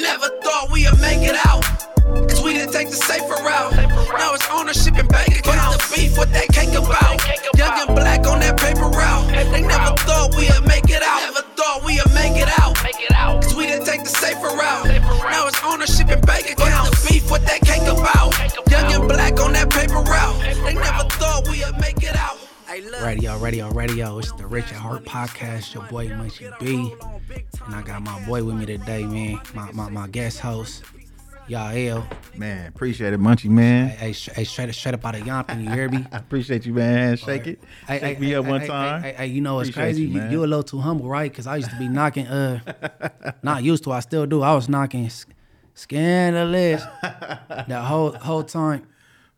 Never thought we'd make it out. Cause we didn't take the safer route. Now it's ownership and bank accounts. The beef, what that cake about. Young and black on that paper route. They never thought we'd make it out. Never thought we'd make it out. Cause we didn't take the safer route. Now it's ownership and bank accounts. The beef, what that Radio, radio, radio. It's the Rich at Heart podcast. Your boy Munchie B, and I got my boy with me today, man. My my, my guest host, Yah-L. Man, appreciate it, Munchie, man. Hey, hey, straight straight up out of Yompton, you hear me? I appreciate you, man. Shake it. Hey, Shake hey, me hey, up one time. Hey, hey, hey, you know it's crazy? you, You, a little too humble, right? Because I used to be knocking. Uh, not used to. I still do. I was knocking scandalous that whole whole time,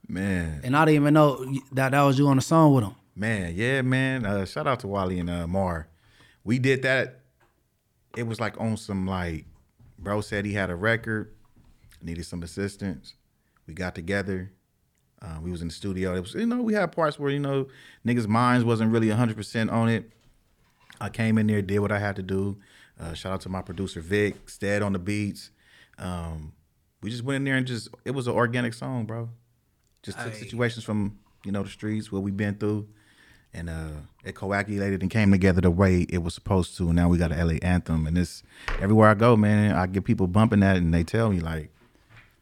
Man, and I didn't even know that that was you on the song with him. Man, yeah, man. Uh, shout out to Wally and uh, Mar. We did that. It was like on some like, bro said he had a record, needed some assistance. We got together. Uh, we was in the studio. It was, you know, we had parts where you know niggas' minds wasn't really hundred percent on it. I came in there, did what I had to do. Uh, shout out to my producer Vic, Stead on the beats. Um, we just went in there and just it was an organic song, bro. Just took Aye. situations from you know the streets what we've been through, and uh, it coagulated and came together the way it was supposed to. And now we got an LA anthem, and it's everywhere I go, man. I get people bumping that, and they tell me like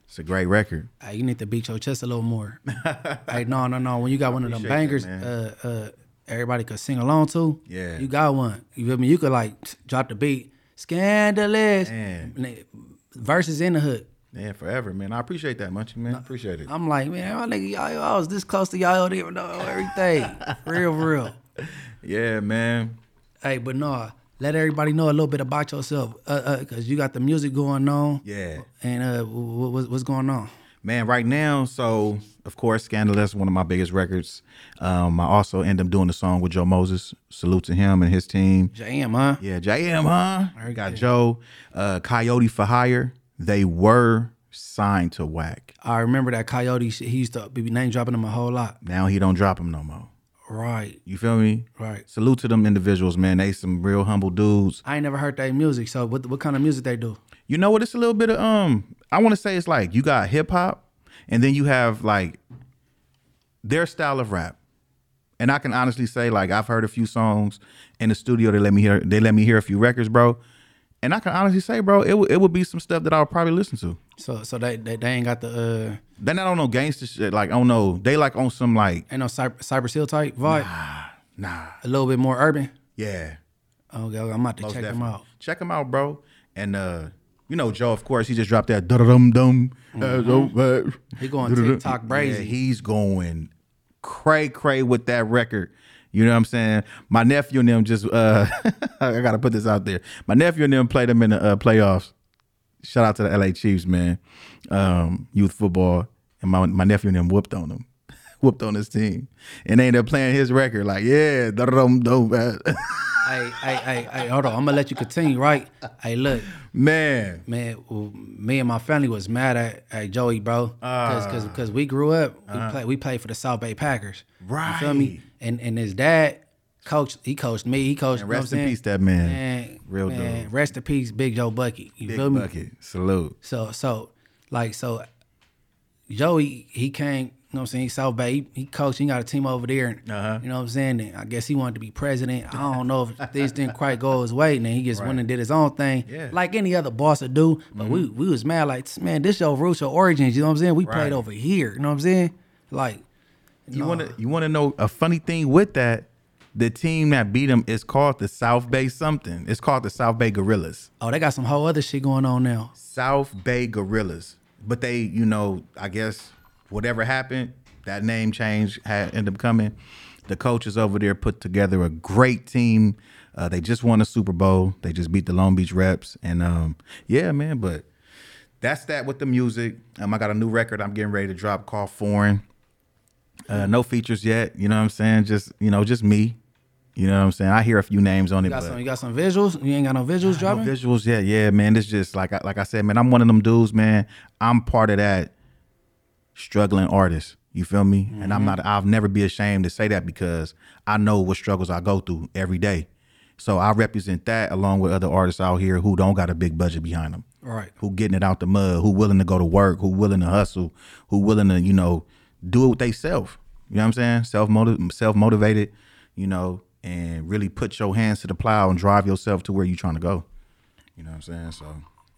it's a great record. Hey, you need to beat your chest a little more. hey, no, no, no. When you got one of them appreciate that, bangers, uh, uh, everybody could sing along to. Yeah. you got one. You feel me? You could like drop the beat, scandalous. Verses in the hood. Yeah, forever, man. I appreciate that, Munchie, man. I appreciate it. I'm like, man, my nigga, y'all, I was this close to y'all, don't even know everything. real, real. Yeah, man. Hey, but no, let everybody know a little bit about yourself, uh, uh, cause you got the music going on. Yeah. And uh, wh- wh- what's going on? Man, right now, so of course, Scandalous, one of my biggest records. Um, I also end up doing the song with Joe Moses. Salute to him and his team. JM, huh? Yeah, JM, huh? Very Got. Joe, uh, Coyote for Hire. They were signed to Wack. I remember that Coyote. He used to be name dropping him a whole lot. Now he don't drop them no more. Right, You feel me? right. Salute to them individuals, man. They some real humble dudes. I ain't never heard their music. So what what kind of music they do? You know what? It's a little bit of um. I want to say it's like you got hip hop, and then you have like their style of rap. And I can honestly say, like, I've heard a few songs in the studio. They let me hear. They let me hear a few records, bro. And I can honestly say, bro, it would it would be some stuff that I would probably listen to. So so they they, they ain't got the uh Then I don't know gangster shit. Like, I don't know. They like on some like, ain't no cyber, cyber seal type vibe. nah, A little bit more urban. yeah. Okay, I'm about to Most check them out. Check them out, bro. And uh, you know, Joe, of course, he just dropped that dum dum. He going TikTok Yeah, he's going cray cray with that record. You know what I'm saying? My nephew and them just uh I gotta put this out there. My nephew and them played them in the uh, playoffs. Shout out to the LA Chiefs, man. Um, youth football. And my my nephew and them whooped on them. whooped on his team. And they ended up playing his record. Like, yeah, dum dum. hey, hey, hey, hey, hold on. I'm gonna let you continue, right? Hey, look, Man. man, me and my family was mad at, at Joey, bro, because Ah. because we grew up, we played we played for the South Bay Packers. Right? You feel. Me? And and his dad coached. He coached me. He coached. And rest in saying? peace, that man. Man, Real man, dude. Rest in peace, Big Joe Bucky. You Big feel me? bucket. Salute. So so like so Joey he came, you know what I'm saying, he South Bay, he, he coached, he got a team over there and Uh-huh. you know what I'm saying? And I guess he wanted to be president. I don't know if things didn't quite go his way, and then he just went and did his own thing. Yeah. Mm-hmm. Like any other boss would do. But we we was mad like man, this your roots, your origins, you know what I'm saying? We Right. played over here, you know what I'm saying? Like You wanna you wanna know a funny thing with that? The team that beat them is called the South Bay something. It's called the South Bay Gorillas. oh, they got some whole other shit going on now. South Bay Gorillas. But they, you know, I guess whatever happened, that name change had ended up coming. The coaches over there put together a great team. Uh, they just won a Super Bowl. They just beat the Long Beach Reps, and um, yeah, man. But that's that with the music. Um, I got a new record I'm getting ready to drop called Foreign. Uh, no features yet. You know what I'm saying? Just you know, just me. You know what I'm saying? I hear a few names on it, You got but some you got some visuals? You ain't got no visuals no dropping? visuals yet. Yeah, man. It's just like I, like I said, man. I'm one of them dudes, man. I'm part of that struggling artist. You feel me? And I'm not. I'll never be ashamed to say that because I know what struggles I go through every day. So I represent that along with other artists out here who don't got a big budget behind them. Right. Who getting it out the mud? Who willing to go to work? Who willing to hustle? Who willing to you know do it with they self? You know what I'm saying? Self motiv self motivated. You know, and really put your hands to the plow and drive yourself to where you trying to go. You know what I'm saying? So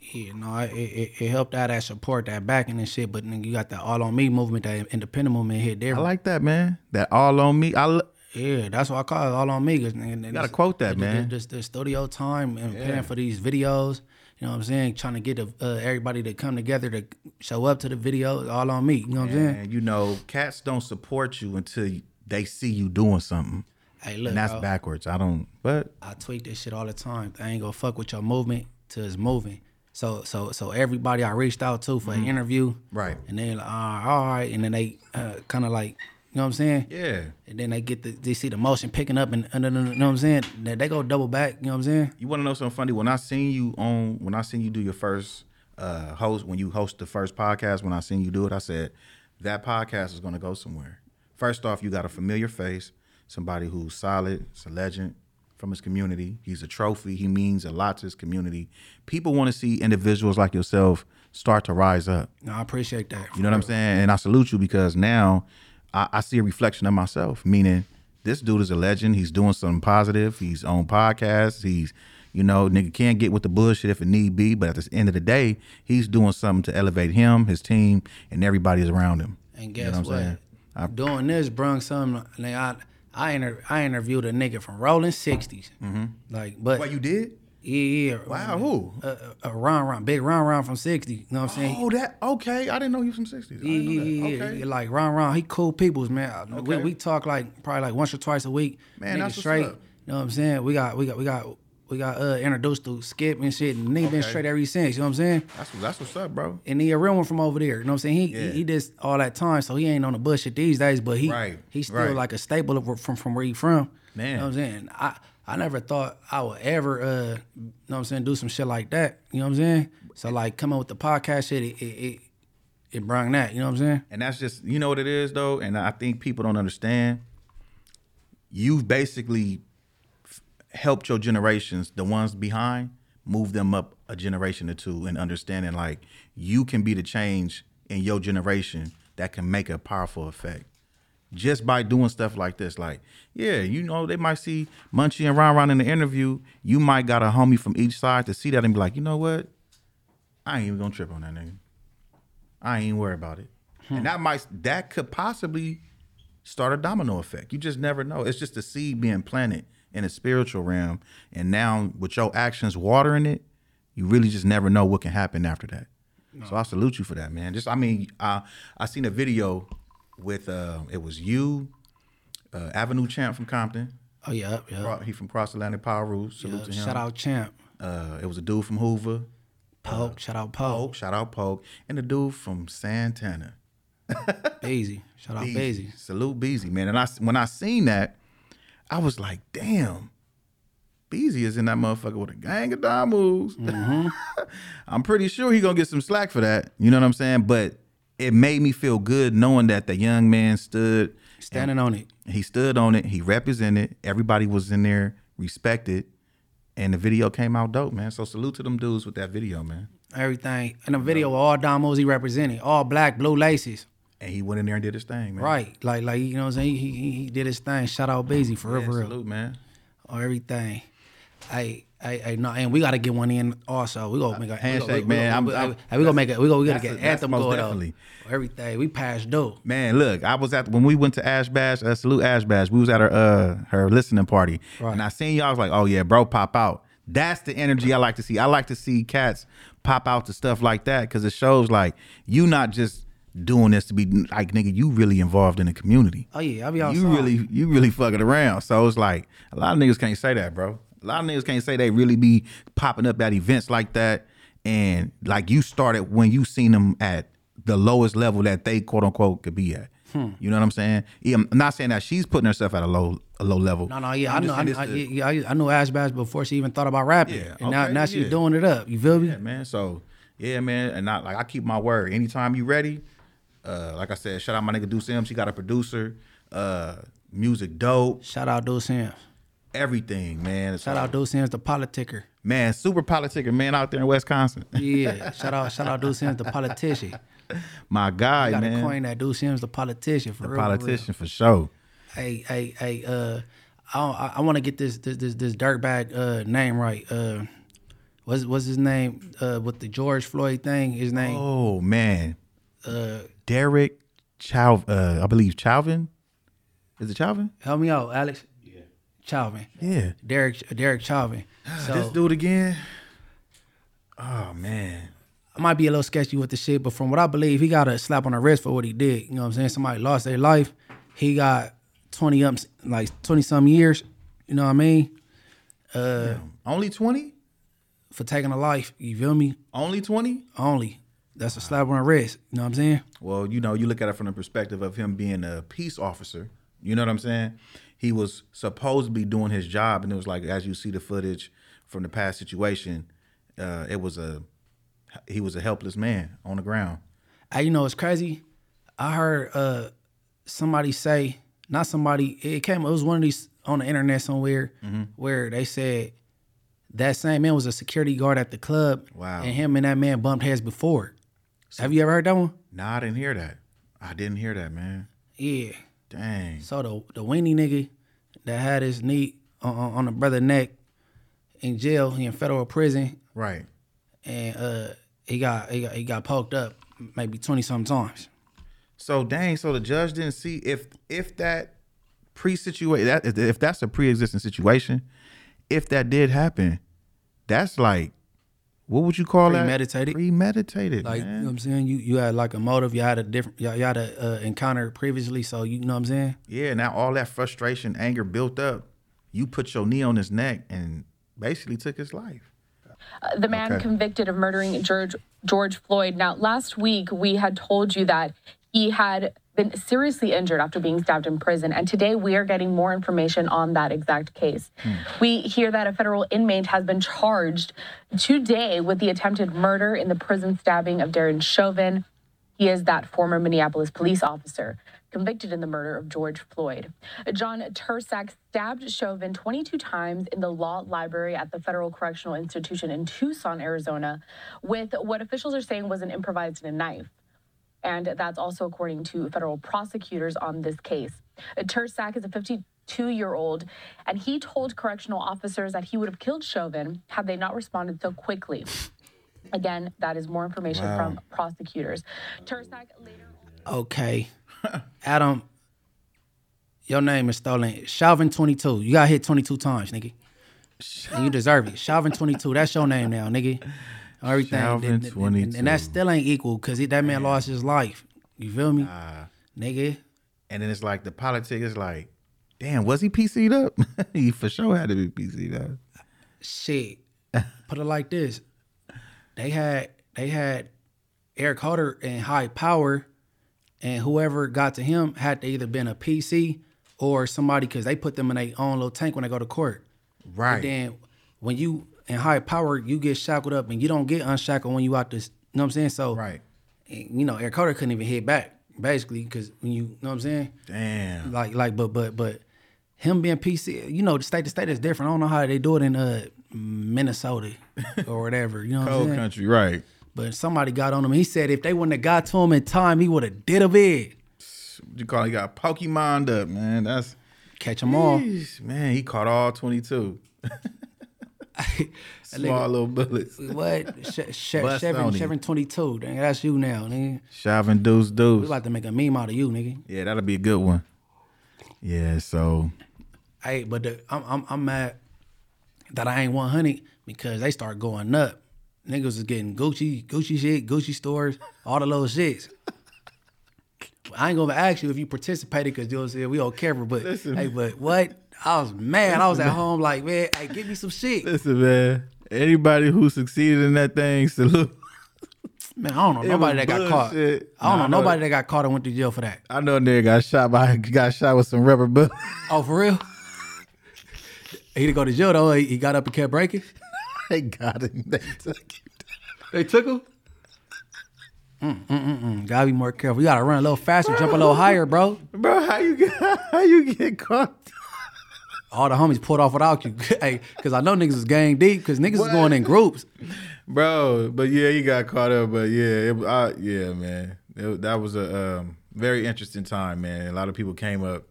Yeah, no, it, it, it helped out that support, that backing and shit. But then you got that all on me movement, that independent movement hit there. I like that, man. That all on me. I lo- yeah, that's what I call it, all on me. Cause, you gotta quote that, man. Just the studio time and paying for these videos. You know what I'm saying? Trying to get the, uh, everybody to come together to show up to the video, all on me. You know what I'm saying? you know, cats don't support you until they see you doing something. Hey, look, and that's bro. backwards. I don't. But I tweet this shit all the time. I ain't gonna fuck with your movement till it's moving. So so so everybody I reached out to for an interview, Mm-hmm. Right. And all right, all right, and then they uh, kind of like, you know what I'm saying? yeah, And then they get the they see the motion picking up, and, and, and you know what I'm saying? Then they go double back. You know what I'm saying? you want to know something funny? When I seen you on, when I seen you do your first uh host, when you host the first podcast, when I seen you do it, I said that podcast is going to go somewhere. First off, you got a familiar face, somebody who's solid, it's a legend from his community. He's a trophy. He means a lot to his community. People want to see individuals like yourself start to rise up. No, I appreciate that. You know what I'm saying? And I salute you because now I, I see a reflection of myself, meaning this dude is a legend. He's doing something positive. He's on podcasts. He's, you know, nigga can't get with the bullshit if it need be. But at the end of the day, he's doing something to elevate him, his team, and everybody's around him. And You know guess I'm saying? I- Doing this brung something. Like I I inter- I interviewed a nigga from Rollin 60s. Mm-hmm. Like, but What you did? Yeah, yeah. Wow, who? Uh, uh, uh, Ron Ron, big Ron Ron from 60. You know what I'm saying? Oh, that okay. I didn't know he was from '60s. I Yeah, didn't know yeah, that. yeah, Okay. Like Ron Ron, he cool peoples, man. We, Okay. we we talk like probably like once or twice a week. Man, Nigga that's what's straight. up. You know what I'm saying? We got we got we got we got uh introduced to Skip and shit, and been Okay. straight ever since. You know what I'm saying? That's that's what's up, bro. And he a real one from over there. You know what I'm saying? He Yeah. he, he did all that time, so he ain't on the bullshit these days. But he Right, he's still right. like a staple of from from where he from. Man. you know what I'm saying? I I never thought I would ever uh you know what I'm saying do some shit like that. You know what I'm saying? So like coming with the podcast shit, it it it, it brought that. You know what I'm saying? And that's just you know what it is though, and I think people don't understand. You've basically f- helped your generations, the ones behind, move them up a generation or two and understanding like you can be the change in your generation that can make a powerful effect. Just by doing stuff like this, like, yeah, you know, they might see Munchie and Ron Ron in the interview. You might got a homie from each side to see that and be like, you know what? I ain't even gonna trip on that nigga. I ain't even worry about it. Hmm. And that might that could possibly start a domino effect. You just never know. It's just a seed being planted in a spiritual realm. And now with your actions watering it, you really just never know what can happen after that. So I salute you for that, man. Just I mean, I I seen a video with uh it was you, uh, Avenue Champ from Compton. Oh yeah, yeah. He from Cross Atlantic Power Rules. Salute yeah. to him. Shout out Champ, Uh, it was a dude from Hoover. Poke. shout out Poke. Poke, shout out Poke, and the dude from Santana. Beezy. Shout out Beezy. Salute Beezy, man. And I when I seen that, I was like, damn. Beezy is in that motherfucker with a gang of dime moves. Mm-hmm. I'm pretty sure he gonna get some slack for that. You know what I'm saying? But it made me feel good knowing that the young man stood Standing on it. he stood on it, he represented, everybody was in there, respected, and the video came out dope, man. So salute to them dudes with that video, man. Everything. In the video, all Domos he represented. All black, blue laces. And he went in there and did his thing, man. Right. Like, like you know what I'm saying? He, he, he did his thing. Shout out Beezy for real, Yeah, for real. salute, man. Or everything. Hey, hey, hey, no, and we gotta get one in also. We gonna make a handshake, we, man. We, I'm- we, I'm- we gonna make it. We gonna we get a- anthem going definitely. on. Everything. We passed due. Man, look, I was at when we went to Ash Bash, uh, salute Ash Bash. We was at her uh her listening party, Right. and I seen y'all. I was like, oh yeah, bro, pop out. That's the energy I like to see. I like to see cats pop out to stuff like that because it shows like you not just doing this to be like nigga, you really involved in the community. Oh yeah, I'll be outside. You really, you really fucking around. So it's like a lot of niggas can't say that, bro. A lot of niggas can't say they really be popping up at events like that. And like you started when you seen them at the lowest level that they quote unquote could be at. Hmm. You know what I'm saying? Yeah, I'm not saying that she's putting herself at a low a low level. No, no, yeah, I'm I know, I, I, yeah, I, I knew Ash Bash before she even thought about rapping, Yeah, and now, okay, now she's yeah. doing it up. You feel me? Yeah, man. So yeah, man. And I like I keep my word. Anytime you ready, uh, like I said, shout out my nigga Deuce M. She got a producer. Uh, music dope. Shout out Deuce Sims. Everything, man. Shout out Deuce Sims, the politicker. Man, super politicker, man out there in Wisconsin. Yeah, shout out, shout out, Dude Sims, the politician. My guy, man. Got man. coin that Dude Sims, the politician for the real. for real. politician for sure. Hey, hey, hey. Uh, I I, want to get this this this, this dirtbag uh name right. Uh, what's what's his name? Uh, with the George Floyd thing. His name. Oh man. Uh Derek Chow uh I believe Chauvin. Is it Chauvin? Help me out, Alex. Chauvin. Yeah. Derek Derek Chauvin. Ah, so This dude again. Oh man. I might be a little sketchy with the shit, but from what I believe, he got a slap on the wrist for what he did. You know what I'm saying? Somebody lost their life. He got 20 up, like 20 some years. You know what I mean? Uh, Only 20? For taking a life. You feel me? Only 20? Only. That's a slap on the wrist. You know what I'm saying? Well, you know, you look at it from the perspective of him being a peace officer. You know what I'm saying? He was supposed to be doing his job, and it was like, as you see the footage from the past situation, uh, it was a he was a helpless man on the ground. Hey, you know it's crazy? I heard uh somebody say, not somebody, it came, it was one of these on the internet somewhere where they said that same man was a security guard at the club. Wow. And him and that man bumped heads before. Have you ever heard that one? Nah, I didn't hear that. I didn't hear that, man. Yeah. Dang. So the the weenie nigga that had his knee on, on, the brother neck in jail, he in federal prison, Right. and uh he got he got he got poked up maybe twenty some times. So dang, so the judge didn't see if if that pre-situation that if- if that's a pre-existing situation, if that did happen, that's like what would you call that? Premeditated. Premeditated, Like you know what I'm saying? You you had like a motive, you had a different you, you had a uh, encounter previously, so you know what I'm saying? Yeah, now all that frustration, anger built up, you put your knee on his neck and basically took his life. the man Okay. convicted of murdering George George Floyd. Now, last week we had told you that he had been seriously injured after being stabbed in prison, and today we are getting more information on that exact case. Hmm. We hear that a federal inmate has been charged today with the attempted murder in the prison stabbing of Derek Chauvin. He is that former Minneapolis police officer convicted in the murder of George Floyd. John Turscak stabbed Chauvin 22 times in the law library at the Federal Correctional Institution in Tucson, Arizona, with what officials are saying was an improvised knife. And that's also according to federal prosecutors on this case. Turscak is a 52 year old, and he told correctional officers that he would have killed Chauvin had they not responded so quickly. Again, that is more information Wow. from prosecutors. Turscak later. Okay. Adam, your name is stolen. Chauvin 22. You got hit 22 times, nigga. And you deserve it. Chauvin 22. That's your name now, nigga. Everything. And, and- and- and that still ain't equal because that man lost his life. You feel me? nigga. And then it's like the politics is like, damn, was he PC'd up? he for sure had to be PC'd up. shit. Put it like this: they had they had Eric Holder in high power, and whoever got to him had to either been a PC or somebody because they put them in their own little tank when they go to court. Right. But then when you in high power, you get shackled up, and you don't get unshackled when you out this. You know what I'm saying? So Right. you know, Eric Carter couldn't even hit back basically because when you, you know what I'm saying? Damn. Like like but but but him being PC, you know, the state to state is different. I don't know how they do it in uh Minnesota or whatever. You know what I'm Cold country, right. But somebody got on him. He said if they wouldn't have got to him in time, he would have did a. What you call it? He got Pokemon up, man. That's Catch them all. Man. He caught all twenty two. Small little bullets. What? Sh- sh- Chevron. Chevron 22. Dang, that's you now, nigga. Shaving deuce We about to make a meme out of you, nigga. Yeah, that'll be a good one. Yeah, so Hey, but the, I'm, I'm I'm mad that I ain't 100 because they start going up. Niggas is getting Gucci, Gucci shit, Gucci stores, all the little shits. I ain't gonna ask you if you participated because you'll say we don't care, but Listen. hey, but what? I was mad. I was at home like, man, hey, give me some shit. listen, man. Anybody who succeeded in that thing, salute. Man, I don't know It nobody that got caught. bullshit. I don't Nah, I know know nobody that got caught and went to jail for that. I know a nigga got shot by got shot with some rubber bullets. Oh, for real? he didn't go to jail though. He he got up and kept breaking. they got him. They took him. They took him. Mm, mm, mm, mm. Gotta be more careful. You gotta run a little faster, jump a little higher, bro. Bro, how you get how you get caught? All the homies pulled off without you. hey, because I know niggas is gang deep because niggas was going in groups. bro. But yeah, you got caught up. But yeah, it, I, yeah, man, it, that was a um, very interesting time, man. A lot of people came up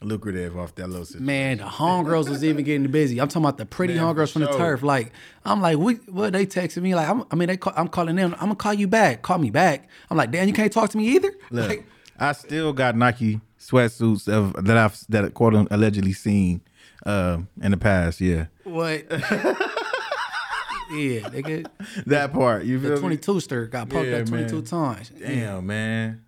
lucrative off that little situation. Man, the homegirls was even getting busy. I'm talking about the pretty Man, homegirls from the turf. Like, I'm like, what? What they texting me? Like, I'm, I mean, they call, I'm calling them. I'm gonna call you back. Call me back. I'm like, damn, you can't talk to me either. Look, Like, I still got Nike sweatsuits of that I've that quote allegedly seen uh, in the past. Yeah, what? yeah, nigga. that part. You feel me? 22 stir got poked Yeah, up 22 man. times. Damn, man,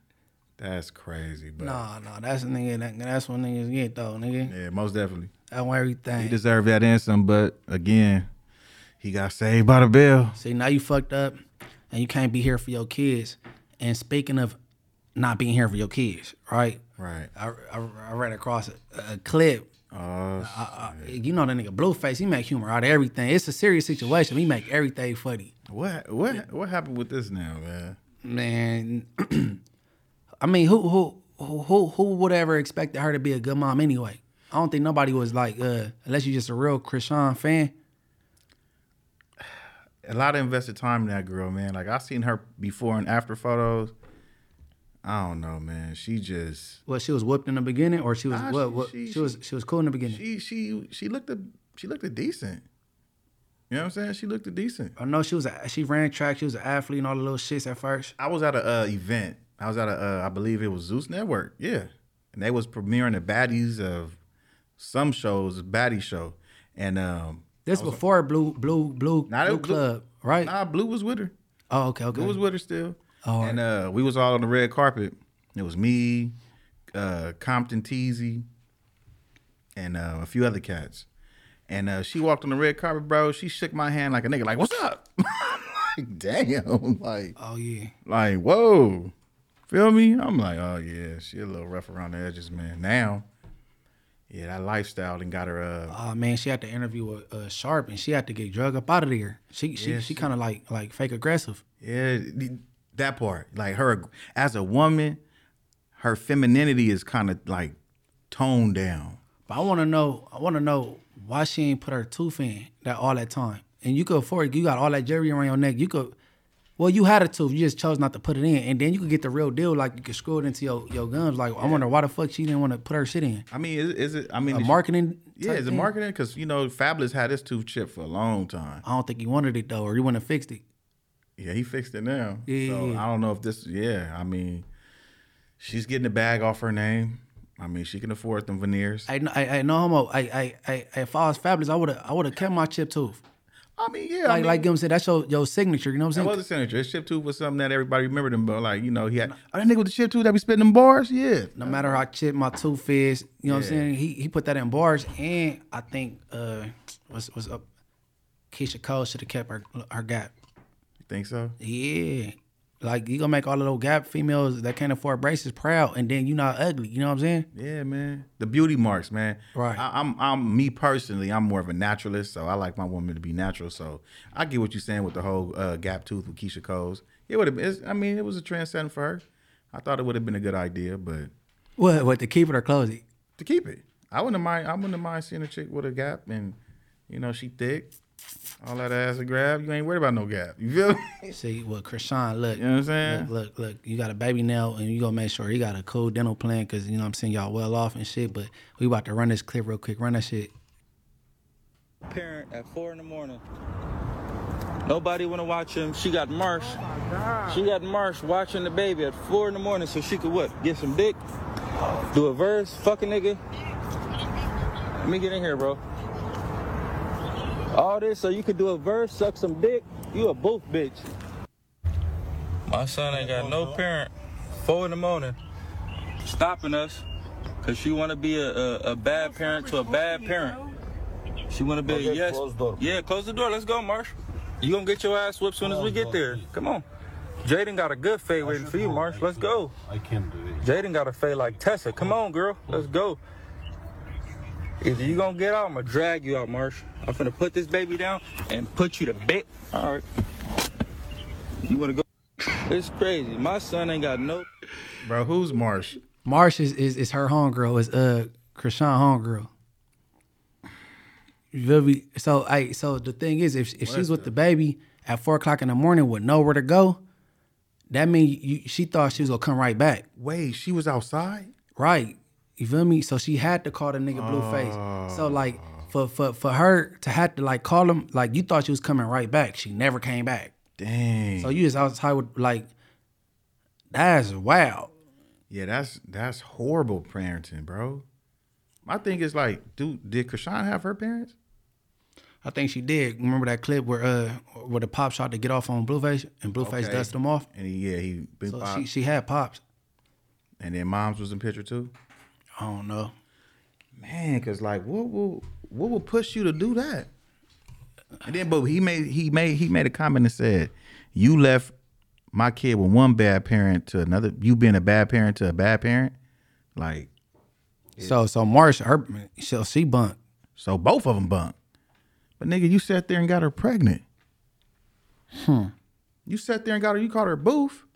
that's crazy. But Nah, nah, that's a nigga. That, that's what niggas get though, nigga. yeah, most definitely. That He everything. deserved that and some, but again, he got saved by the bell. See, now you fucked up, and you can't be here for your kids. And speaking of not being here for your kids, right? Right. I, I, I ran across a, a clip. Oh, Uh, you know the nigga Blueface, he make humor out of everything. It's a serious situation. He make everything funny. what what what happened with this now, man? Man, I mean, who who who who who would ever expected her to be a good mom anyway? I don't think nobody was like, uh, unless you're just a real Chrisean fan. A lot of invested time in that girl, man. Like I seen her before and after photos. I don't know, man. She just well, she was whooped in the beginning, or she was Nah, what? she- what she- she, was she was cool in the beginning. she she she looked a, she looked a decent. You know what I'm saying? She looked a decent. I know she was a, she ran track. She was an athlete and all the little shits at first. I was at a uh, event. I was at a uh, I believe it was Zeus Network. Yeah, and they was premiering the baddies of some shows, baddie show, and um, This before Blue Blue Blue Blue Blue- Club, right? nah, Blue was with her. oh, okay, okay. Blue was with her still. Oh, and uh, we was all on the red carpet. It was me, uh, Compton Teasy, and uh, a few other cats. And uh, she walked on the red carpet, bro. She shook my hand like a nigga, like, "What's up?" like, damn, like, oh yeah. like, whoa, feel me? I'm like, oh yeah, she a little rough around the edges, man. Now, yeah, that lifestyle done got her. Uh, Oh man, she had to interview with uh, Sharp, and she had to get drug up out of there. She she Yeah, she she- kind of like like fake aggressive. Yeah, that part. Like her as a woman, her femininity is kind of like toned down. But I want to know, I want to know why she ain't put her tooth in that all that time. And you could afford it. You got all that jewelry around your neck. You could, well, you had a tooth. You just chose not to put it in, and then you could get the real deal. Like you could screw it into your your gums. Like I wonder why the fuck she didn't want to put her shit in. I mean, is, is it? I mean, A marketing. Yeah, type is it marketing? Because you know, Fabolous had his tooth chipped for a long time. I don't think he wanted it though, or he wouldn't have fixed it. Yeah, he fixed it now. Yeah, so yeah, yeah. I don't know if this. Yeah, I mean, she's getting the bag off her name. I mean, she can afford them veneers. I I, I no homo. I, I I if I was Fabolous, I would have I would have kept my chip tooth. I mean, yeah, I Like mean, like Gim said, that's your your signature. You know what I'm was saying? a signature. His chip tooth was something that everybody remembered him, but like, you know, he had, oh, that nigga with the chip tooth that be spitting them bars? Yeah. No matter how chip my tooth is, you know what I'm saying? He he put that in bars, and I think uh what's what's up? Keyshia Cole should have kept her her gap. Think so? Yeah. Like you gonna make all the little gap females that can't afford braces proud, and then you not ugly. You know what I'm saying? Yeah, man. The beauty marks, man. Right. I, I'm, I'm me personally. I'm more of a naturalist, so I like my woman to be natural. So I get what you're saying with the whole uh, gap tooth with Keyshia Coles. It would have been. I mean, it was a trendsetting for her. I thought it would have been a good idea, but What? What to keep it or close it? to keep it, I wouldn't mind. I wouldn't mind seeing a chick with a gap, and you know, she thick, all that ass to grab. You ain't worried about no gap. You feel me? See, well, Chrisean, look, You know what I'm saying? look, look, look, you got a baby now, and you gonna make sure he got a cool dental plan, cause you know what I'm saying y'all well off and shit. But we about to run this clip real quick. Run that shit. parent at four in the morning. Nobody want to watch him. She got Marsh. Oh she got Marsh watching the baby at four in the morning so she could what? Get some dick? Do a verse? Fuck a nigga? Let me get in here, bro. All this so you could do a verse, suck some dick? You a both bitch. My son ain't got no parent. Four in the morning. Stopping us. Cause she wanna be a, a, a bad parent to a bad parent. She wanna be a yes. Yeah, close the door. Let's go, Marsh. You gonna get your ass whipped soon as we get there. Come on. Jaidyn got a good fade waiting for you, Marsh. Let's go. I can't do it. Jaidyn got a fade like Tessa. Come on, girl. Let's go. Either you gonna get out, I'm gonna drag you out, Marsh. I'm finna put this baby down and put you to bed. All right. You wanna go? It's crazy. My son ain't got no. Bro, who's Marsh? Marsh is is, is her homegirl. Is uh Chrisean homegirl. You feel me? So I so the thing is, if if she's with the baby at four o'clock in the morning with nowhere to go, that means you, she thought she was gonna come right back. Wait, she was outside. Right. You feel me? So she had to call the nigga Blueface. So like for for for her to have to like call him, like you thought she was coming right back. She never came back. Dang. So you just outside with like that's wild. yeah, that's that's horrible parenting, bro. My thing is like, dude, did Chrisean have her parents? I think she did. Remember that clip where uh where the pop shot to get off on Blueface and Blueface Okay. dusted him off? And he, yeah, he So pop. she she had pops. and then moms was in picture too. I don't know. Man, cause like, what will what will push you to do that? And then, but he made he made he made a comment and said, "You left my kid with one bad parent to another. You being a bad parent to a bad parent, like So so Marsha, her so she bunked. so both of them bunk. But nigga, you sat there and got her pregnant. Hmm. You sat there and got her. You called her boof.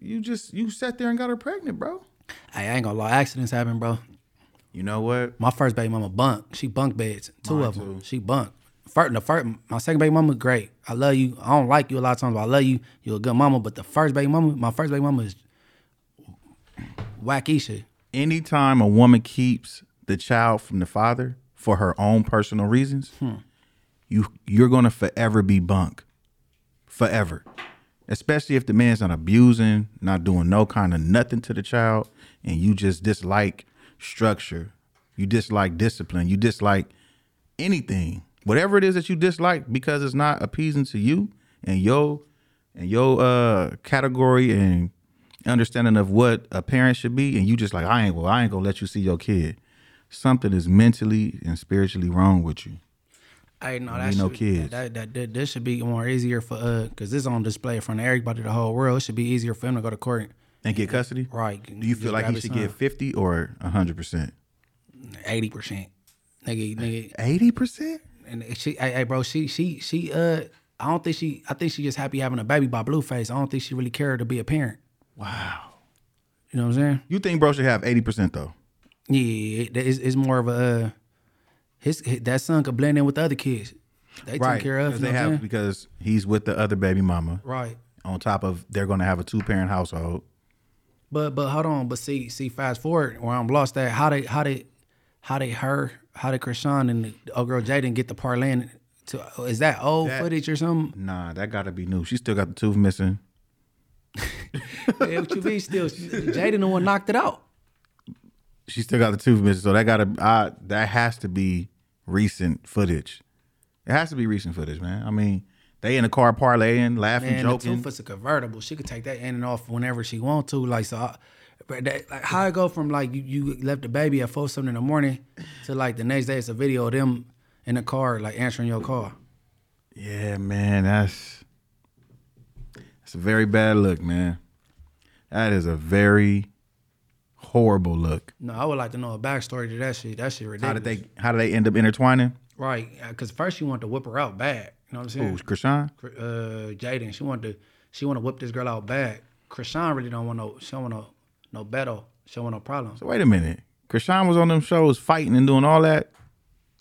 You just you sat there and got her pregnant, bro. Hey, I ain't gonna lie, accidents happen, bro. You know what? My first baby mama bunk. She bunk beds. Two Mine of them. too. She bunk. First, the first, my second baby mama, great. I love you. I don't like you a lot of times, but I love you. You're a good mama. But the first baby mama, my first baby mama is wacky shit. anytime a woman keeps the child from the father for her own personal reasons, hmm. you you're gonna forever be bunk. Forever. Especially if the man's not abusing, not doing no kind of nothing to the child, and you just dislike structure. You dislike discipline. You dislike anything. Whatever it is that you dislike because it's not appeasing to you and your and your uh category and understanding of what a parent should be, and you just like, I ain't well, I ain't gonna let you see your kid. Something is mentally and spiritually wrong with you. Hey, no, Need that no should, kids. That, that, that this should be more easier for uh, cause this on display in front of everybody, the whole world. It should be easier for him to go to court. And get custody? Right. Do you feel like he should get fifty or hundred percent? eighty percent? Nigga, nigga, Eighty percent? and she, hey, hey, bro, she, she, she, uh, I don't think she, I think she just happy having a baby by Blueface. I don't think she really cared to be a parent. Wow. You know what I'm saying? You think bro should have eighty percent though? Yeah, it, it's, it's more of a uh, his, his that son could blend in with the other kids. They take care of. You they know have saying? because he's with the other baby mama. Right. On top of they're gonna have a two parent household. But but hold on. But see see fast forward where I'm lost at how they how they how they her how did Chrisean and the old girl Jaidyn get the parlay to is that old That- footage or something? Nah, that gotta be new. She still got the tooth missing. yeah, what you mean still Jaidyn the one knocked it out. She still got the tooth missing. So that gotta uh, that has to be recent footage. It has to be recent footage, man. I mean, they in the car parlaying, laughing, Man, the joking. is a convertible. She could take that in and off whenever she want to. Like so, I, but that, like how I go from like you, you left the baby at four something in the morning to like the next day it's a video of them in the car like answering your call. Yeah, man, that's that's a very bad look, man. That is a very horrible look. No, I would like to know a backstory to that shit. That shit ridiculous. How did they how did they end up intertwining? Right, because first you want to whip her out bad. You know what I'm saying? saying? Chrisean? Uh, Jaidyn, she wanted to, she want to whip this girl out bad. Chrisean really don't want no, she don't want no, no battle. She don't want no problems. So wait a minute. Chrisean was on them shows fighting and doing all that.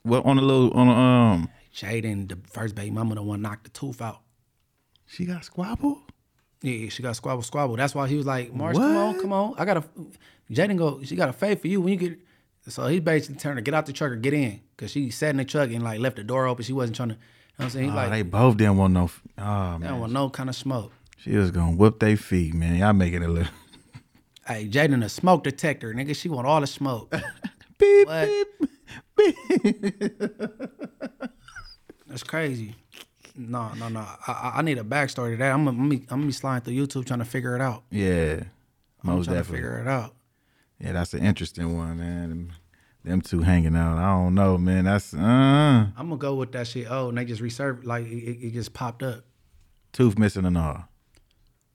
Well, on a little on a, um, Jaidyn, the first baby mama, the one knocked the tooth out. she got squabble. Yeah, she got squabble, squabble. That's why he was like, Mars, come on, come on. I got to, Jaidyn go, she got a faith for you when you get, so he basically turned her, get out the truck or get in. Cause she sat in the truck and like left the door open. She wasn't trying to, you know I'm saying? Oh, like, they both didn't want no. Oh I don't man, want no kind of smoke. she was gonna whip their feet, man. Y'all making it look. Hey, Jaidyn, a smoke detector, nigga. She want all the smoke. beep, What? beep. That's crazy. No, no, no. I, I- need a backstory to that. I'm gonna I'm gonna- be sliding through YouTube trying to figure it out. Yeah, I'm most trying to definitely. figure it out. Yeah, that's an interesting one, man. Them, two hanging out. I don't know, man. That's uh I'm gonna go with that shit. Oh, and they just reserved like it, it just popped up. tooth missing and all.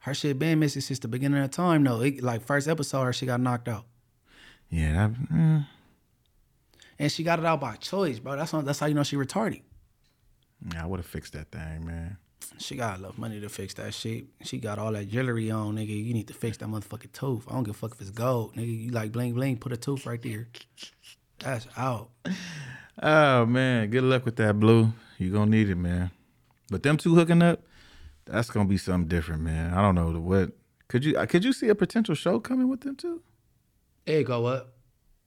Her shit been missing since the beginning of time though. It, like first episode, her shit got knocked out, Yeah, that, mm, and she got it out by choice, bro. That's how, that's how you know she retarded. yeah, I would have fixed that thing, man. She got enough money to fix that shit. She got all that jewelry on, nigga. You need to fix that motherfucking tooth. I don't give a fuck if it's gold, nigga. You like bling bling, put a tooth right there. That's out. Oh man, good luck with that, Blue. You gonna need it, man. But them two hooking up, that's gonna be something different, man. I don't know what. Could you uh, could you see a potential show coming with them two? It go up.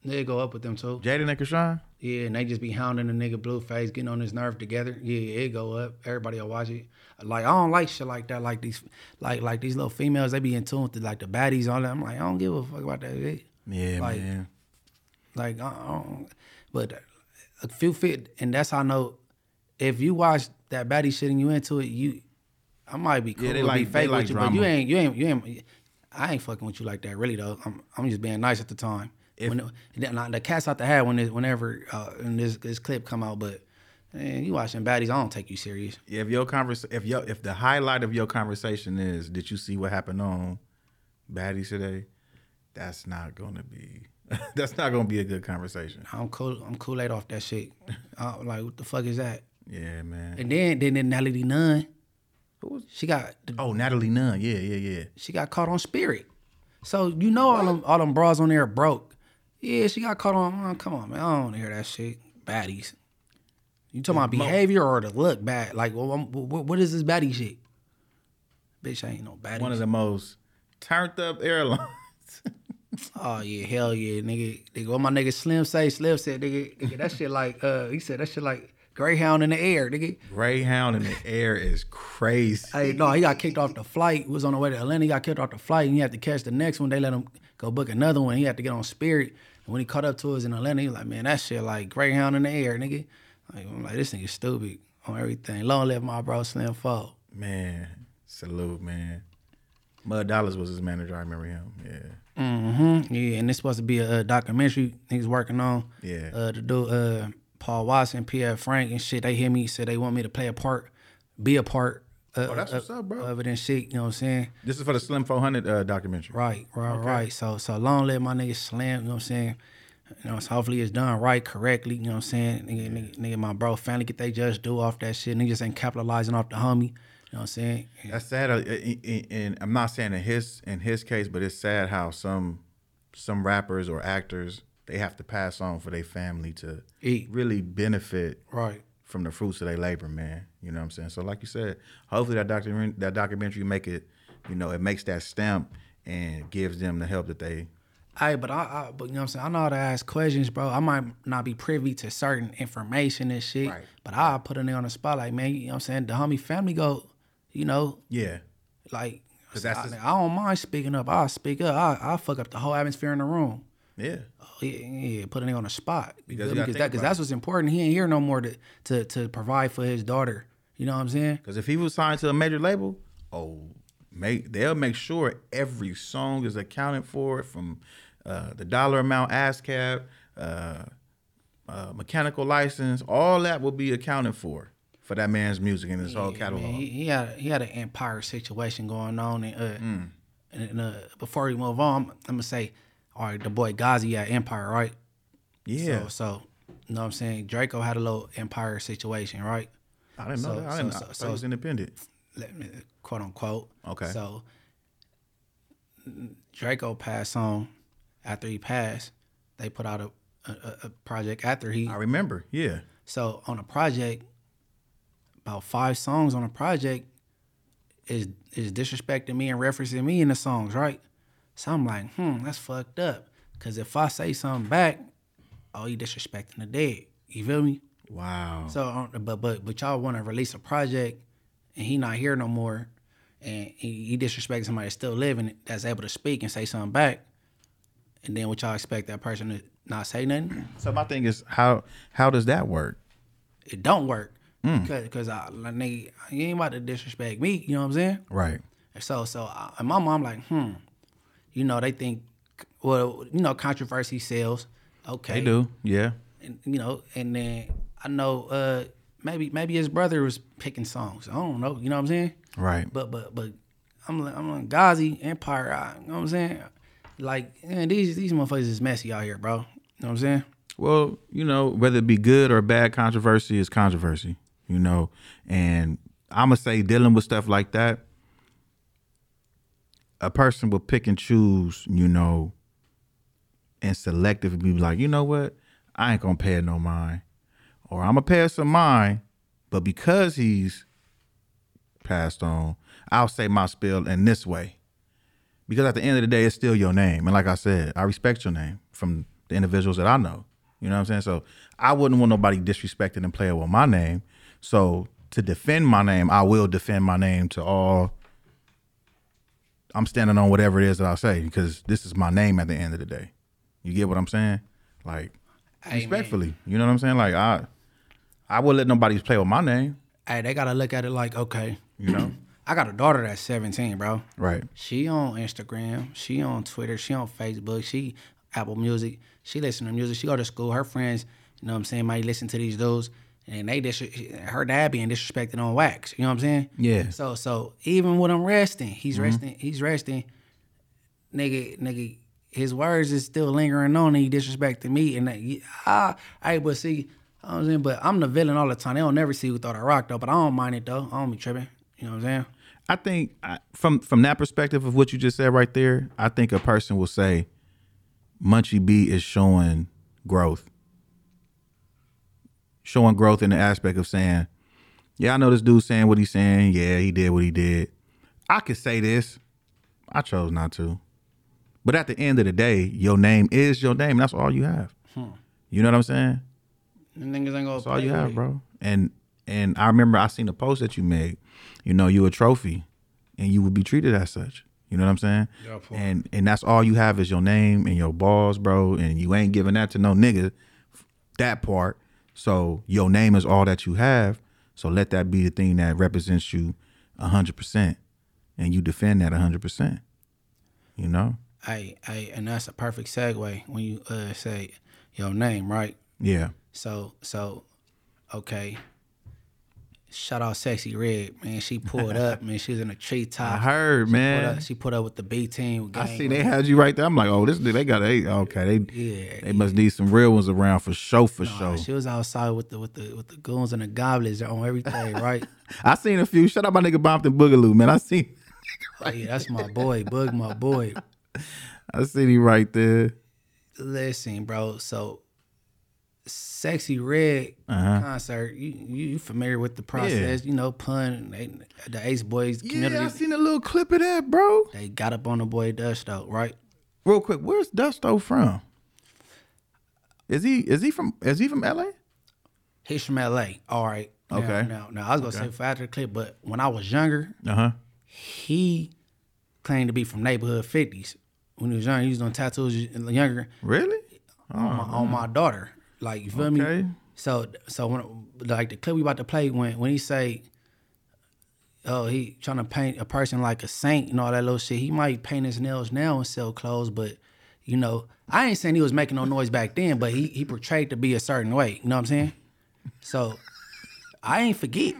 They go up with them too. Jaidyn and Chrisean? Yeah, and they just be hounding the nigga Blueface, getting on his nerve together. Yeah, it go up. Everybody will watch it. Like I don't like shit like that. Like these, like like these little females, they be in tune with the, like the baddies on that. I'm like, I don't give a fuck about that shit. Yeah, Like- man. Like, I don't, but a few fit, and that's how I know if you watch that baddie shit and you into it, you, I might be cool Yeah, they like- be fake like with you, but you ain't, you ain't, you ain't. I ain't fucking with you like that, really though. I'm, I'm just being nice at the time. when it, the cat's out the hat when it, whenever uh, when this this clip come out, but man, you watching baddies, I don't take you serious. If your convers if your if the highlight of your conversation is did you see what happened on Baddies today, that's not gonna be that's not gonna be a good conversation. I'm cool. I'm Kool Aid off that shit. uh, like, what the fuck is that? Yeah, man. And then then, then Natalie Nunn, Who was- she got the Oh, Natalie Nunn. Yeah, yeah, yeah. she got caught on Spirit. So you know all them all them bras on there broke. Yeah, she got caught on. oh, come on, man, I don't want to hear that shit. Baddies. You talking about behavior or the look bad? Like, well, I'm- what, what is this baddie shit? Bitch, I ain't no baddie. One of the most turned up airlines. Oh yeah, hell yeah, nigga. nigga what my nigga Slim say? Slim said, nigga, nigga, that shit like, uh, he said that shit like Greyhound in the air, nigga. Greyhound in the air is crazy. Hey, no, he got kicked off the flight. He was on the way to Atlanta. He got kicked off the flight, and he had to catch the next one. They let him go book another one. He had to get on Spirit. And when he caught up to us in Atlanta, he was like, "Man, that shit like Greyhound in the air, nigga." Like, I'm like, this nigga stupid on everything. Long live my bro Slim Foe. Man, salute, man. Mud Dollars was his manager. I remember him. Yeah. Mm-hmm. Yeah, and it's supposed to be a, uh documentary he's working on. Yeah. Uh, to do uh Paul Watson, Pierre Frank, and shit. They hit me, said they want me to play a part, be a part. Uh, Oh, that's of, what's up, bro. Of it and shit. You know what I'm saying? This is for the Slim 400 uh, documentary. Right, right, right. So so long live my nigga Slim. you know what I'm saying? You know, so hopefully it's done right, correctly, you know what I'm saying? Nigga, nigga, nigga my bro finally get they just do off that shit. Niggas ain't capitalizing off the homie. Know what I'm saying? That's sad. uh, i- i- And I'm not saying in his in his case, but it's sad how some some rappers or actors they have to pass on for their family to Eat. really benefit Right. from the fruits of their labor, man. You know what I'm saying? So like you said, hopefully that documentary that documentary make it, you know, it makes that stamp and gives them the help that they Hey, but I, I but you know what I'm saying? I know how to ask questions, bro. I might not be privy to certain information and shit. Right. But I'll put nigga on the spot like, man, you know what I'm saying? The homie family go, you know, Yeah. like 'Cause that's I, the- I don't mind speaking up. I'll speak up. I I'll fuck up the whole atmosphere in the room. Yeah. Oh, yeah, yeah, put a on the spot. Because Because that, cause that's what's important. He ain't here no more to, to to provide for his daughter. You know what I'm saying? Because if he was signed to a major label, oh, make they'll make sure every song is accounted for from uh, the dollar amount, ASCAP, uh, uh, mechanical license, all that will be accounted for for that man's music and his whole catalog. man, he, he had he had an empire situation going on, and uh, Mm. and, uh, before we move on, I'm, gonna say, all right, the boy Gazi had empire, right? yeah, So, so you know what I'm saying? Drakeo had a little empire situation, right? I didn't know so- that. I didn't so- know. so- he was independent. Let me, quote unquote. Okay. So Drakeo passed on. After he passed, they put out a, a- a project after he I remember. Yeah, So on a project, about five songs on a project is is disrespecting me and referencing me in the songs, right? So I'm like, hmm, that's fucked up. Cause if I say something back, oh, you disrespecting the dead. You feel me? wow. So, uh, but but but y'all want to release a project, and he not here no more, and he, he disrespecting somebody that's still living that's able to speak and say something back, and then what y'all expect that person to not say nothing? So my thing is, how how does that work? it don't work because because I like nigga, you ain't about to disrespect me. You know what I'm saying? Right. And so so I, and my mom like, hmm, you know they think, well, you know controversy sells. Okay, They do. Yeah. And, you know, and then I know uh maybe maybe his brother was picking songs. I don't know. You know what I'm saying? Right. But but but I'm like I'm like Ghazi Empire. I, you know what I'm saying? Like man, these these motherfuckers is messy out here, bro. You know what I'm saying? Well, you know, whether it be good or bad controversy is controversy, you know. And I'm to say dealing with stuff like that, a person will pick and choose, you know, and selectively be like, you know what? I ain't gonna pay no mind, or I'm gonna pay some mind, but because he's passed on, I'll say my spiel in this way. Because at the end of the day, it's still your name, and like I said, I respect your name from the individuals that I know. You know what I'm saying? So I wouldn't want nobody disrespecting and playing with my name. So to defend my name, I will defend my name to all. I'm standing on whatever it is that I say because this is my name at the end of the day. You get what I'm saying? Like man. respectfully, you know what I'm saying? Like I, I would let nobody play with my name. Hey, they gotta look at it like, okay, You know, I got a daughter that's 17, bro. right? She on Instagram, she on Twitter, she on Facebook, she Apple Music, she listen to music, she go to school, her friends, you know what I'm saying, might listen to these dudes, and they dis- her dad being disrespected on wax, you know what I'm saying? Yeah. So so even when I'm resting, he's resting, he's resting, nigga, nigga, his words is still lingering on and he disrespected me and that, ah, hey, but see, you know what I'm saying, but I'm the villain all the time. They don't never see who thought I rock though, but I don't mind it though. I don't be tripping. You know what I'm saying? I think I, from from that perspective of what you just said right there, I think a person will say, Munchie B is showing growth, showing growth in the aspect of saying, "Yeah, I know this dude saying what he's saying. Yeah, he did what he did. I could say this. I chose not to. But at the end of the day, your name is your name. That's all you have. Hmm. You know what I'm saying? Them niggas ain't gonna That's all you have, bro. And and I remember I seen a post that you made. You know, you a trophy, and you would be treated as such. You know what I'm saying? Yeah, and and that's all you have is your name and your balls, bro. And you ain't giving that to no nigga. That part. So your name is all that you have. So let that be the thing that represents you hundred percent, and you defend that hundred percent. You know? Hey, hey, and that's a perfect segue when you uh, say your name, right? Yeah. So, so, okay. Shout out Sexyy Red, man. She pulled up, man. She was in a treetop. I heard, Put man. up, she put up with the B team. I see they had you right there. I'm like, oh, this dude, they got a okay. They Yeah, they must need some real ones around for show for show. She was outside with the with the with the goons and the goblins on everything, right? I seen a few. Shut up, my nigga Bompton Boogaloo, man. I seen Oh, yeah, that's my boy, Bug, my boy. I seen him right there. Listen, bro. So, Sexyy Red Uh-huh. concert. You, you familiar with the process? You know, pun they, the Ace Boys community. Yeah, I seen a little clip of that, bro. They got up on the boy Dusto, right? Real quick, where's Dusto from? Is he is he from is he from LA? He's from LA. All right. Now- Okay. Now, now, I was gonna say for after the clip, but when I was younger, Uh huh. he claimed to be from neighborhood fifties. When he was younger, he was doing tattoos younger Really? on, my, on my daughter. Like you feel me? So so when like the clip we about to play when when he say, oh he trying to paint a person like a saint and all that little shit. He might paint his nails now and sell clothes, but you know I ain't saying he was making no noise back then, but he he portrayed to be a certain way. You know what I'm saying? So I ain't forget.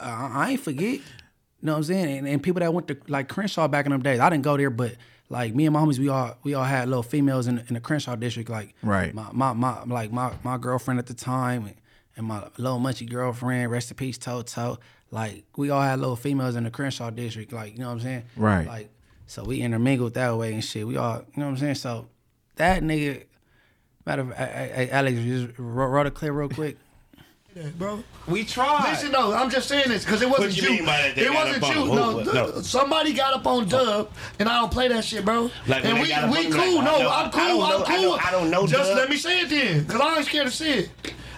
I, I ain't forget. You know what I'm saying? And, and people that went to like Crenshaw back in them days, I didn't go there, but like me and my homies, we all we all had little females in, in the Crenshaw district. Like Right. my my, my like my my girlfriend at the time and, and my little munchy girlfriend, rest in peace, Toto. Like we all had little females in the Crenshaw district. Like you know what I'm saying? Right. Like so we intermingled that way and shit. We all you know what I'm saying. So that nigga, matter of hey, hey, Alex, just wrote, wrote a clip real quick. Bro. We tried. Listen, no, I'm just saying this because it wasn't What you you. mean by that It wasn't you. No, No. somebody got up on Dub, and I don't play that shit, bro. Like, when and we we cool. like, no, I know- I'm cool. don't know- I'm I cool. don't- I don't know Just Dub. let me say it then, cause I ain't scared to say it.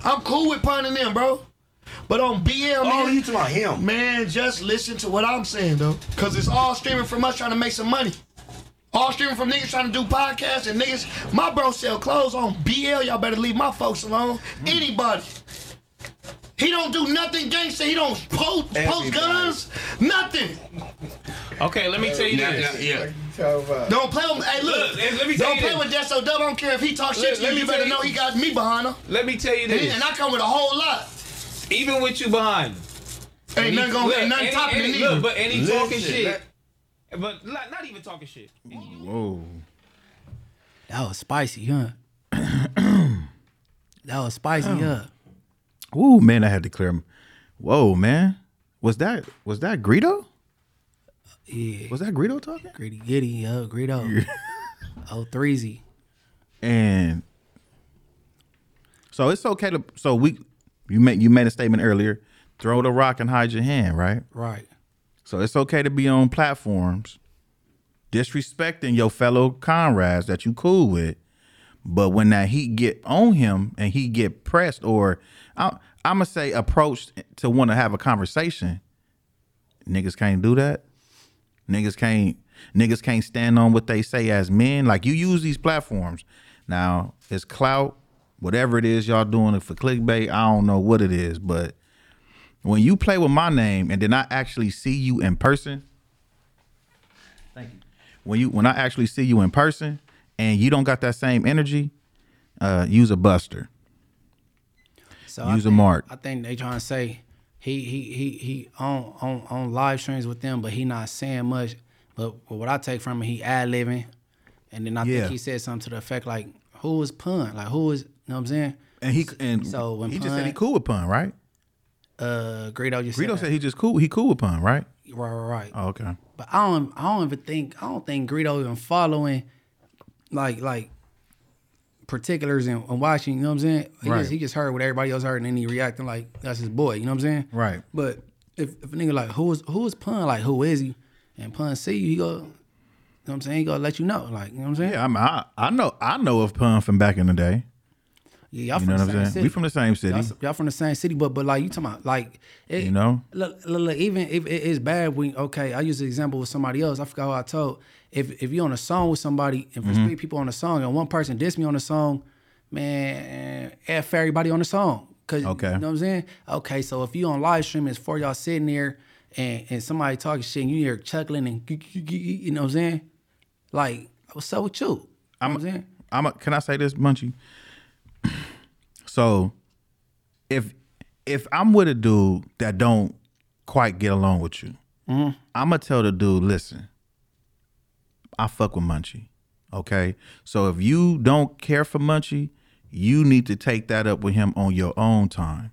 I'm cool with punning them, bro. But on BL, Oh, man, you talking about him? Man, just listen to what I'm saying though, cause it's all streaming from us trying to make some money. All streaming from niggas trying to do podcasts and niggas. My bro sell clothes on BL. Y'all better leave my folks alone. Anybody. He don't do nothing gangster. He don't post, post guns. Nothing. Okay, let me tell you Yeah, this. yeah, yeah. Don't play with. Hey, look. Look, let me tell don't you play this. with Deso Dub. I don't care if he talk shit Let- to let you. me You better tell you- know he got me behind him. Let me tell you And, this. and I come with a whole lot. Even with you behind. Him, Ain't nothing gonna look, ain't nothing and topping and it either. Look, but and he Listen, talking shit. that- But not, not even talking shit. Whoa. That was spicy, huh? that was spicy, oh. huh? Ooh, man, I had to clear him. Whoa, man. Was that was that Greedo? Yeah. Was that Greedo talking? Gritty Giddy, yo, Greedo. oh, threezy. And So it's okay to so we you made you made a statement earlier. Throw the rock and hide your hand, right? Right. So it's okay to be on platforms disrespecting your fellow comrades that you cool with. But when that heat get on him and he get pressed or I, I'm gonna say approached to want to have a conversation, niggas can't do that. Niggas can't niggas can't stand on what they say as men. Like you use these platforms. Now it's clout, whatever it is y'all doing it for clickbait. I don't know what it is, but when you play with my name and then I actually see you in person, thank you. When you when I actually see you in person and you don't got that same energy, uh, use a buster. So Use a mark. I think they trying to say he he he he on on on live streams with them, but he not saying much. But, but what I take from it, he ad libbing, and then I Yeah. think he said something to the effect like, "Who is pun? Like who is you know what I'm saying?" And he and So when he just said he cool with pun, right? Uh, Greedo just Greedo said, said he just cool. He cool with pun, right? right, right, right. Oh, okay. But I don't I don't even think I don't think Greedo even following like like particulars and, and watching, you know what I'm saying? He Right. just he just heard what everybody else heard and then he reacting like that's his boy, you know what I'm saying? Right. But if, if a nigga like who is who is Pun, like who is he? And Pun see you, he go you know what I'm saying? He gonna let you know. Like, you know what I'm saying? Yeah, I mean, I, I know I know of pun from back in the day. Yeah, y'all You from know the what I'm same saying? city. We from the same city. Y'all, y'all from the same city, but but like you talking about like it, You know? Look, look, look, even if it, it's bad when okay, I use the example with somebody else. I forgot who I told. If if you're on a song with somebody and Mm-hmm. three people on a song and one person diss me on a song, man, F everybody on the song. Cause Okay. you know what I'm saying? Okay, so if you on live stream, it's for y'all sitting there and, and somebody talking shit and you hear chuckling and you know what I'm saying? Like, what's up with you? You know what I'm saying? I'm a, can I say this, Munchie? So, if if I'm with a dude that don't quite get along with you, I'm gonna tell the dude, listen, I fuck with Munchie. Okay, so if you don't care for Munchie, you need to take that up with him on your own time,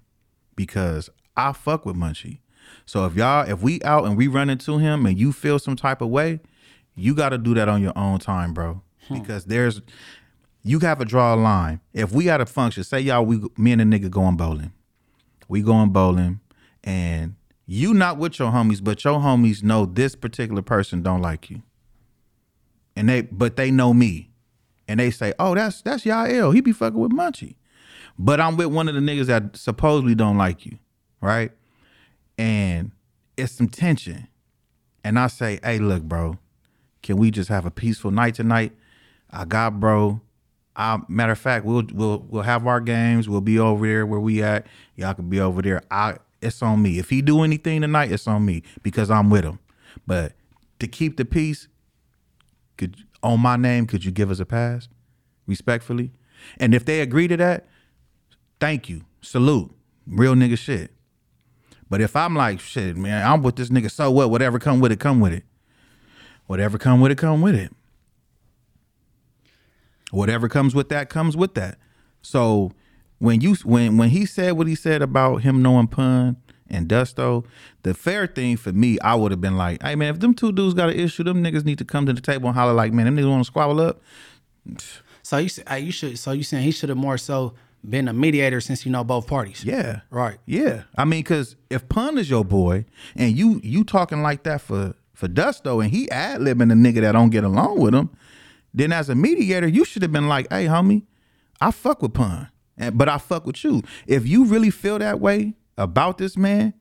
because I fuck with Munchie. So if y'all, if we out and we run into him and you feel some type of way, you got to do that on your own time, bro. Hmm. Because there's, you have to draw a line. If we got a function, say y'all, we me and a nigga going bowling, we going bowling, and you not with your homies, but your homies know this particular person don't like you, and they but they know me, and they say, oh that's that's Yah-L, he be fucking with Munchie, but I'm with one of the niggas that supposedly don't like you, right? And it's some tension, and I say, hey, look, bro, can we just have a peaceful night tonight? I got bro. I, matter of fact, we'll we'll we'll have our games. We'll be over there where we at. Y'all can be over there. I it's on me. If he do anything tonight, it's on me because I'm with him. But to keep the peace, could on my name, could you give us a pass, respectfully? And if they agree to that, thank you, salute, real nigga shit. But if I'm like shit, man, I'm with this nigga. So what? Whatever come with it, come with it. Whatever come with it, come with it. Whatever comes with that comes with that. So when you when when he said what he said about him knowing pun and Dusto, the fair thing for me, I would have been like, hey man, if them two dudes got an issue, them niggas need to come to the table and holler like, man, them niggas want to squabble up. So you say you should so you saying he should have more so been a mediator since you know both parties. Yeah. Right. Yeah. I mean, cause if Pun is your boy and you you talking like that for for Dusto and he ad libbing a nigga that don't get along with him, then as a mediator, you should have been like, hey, homie, I fuck with Pun. And but I fuck with you. If you really feel that way about this man,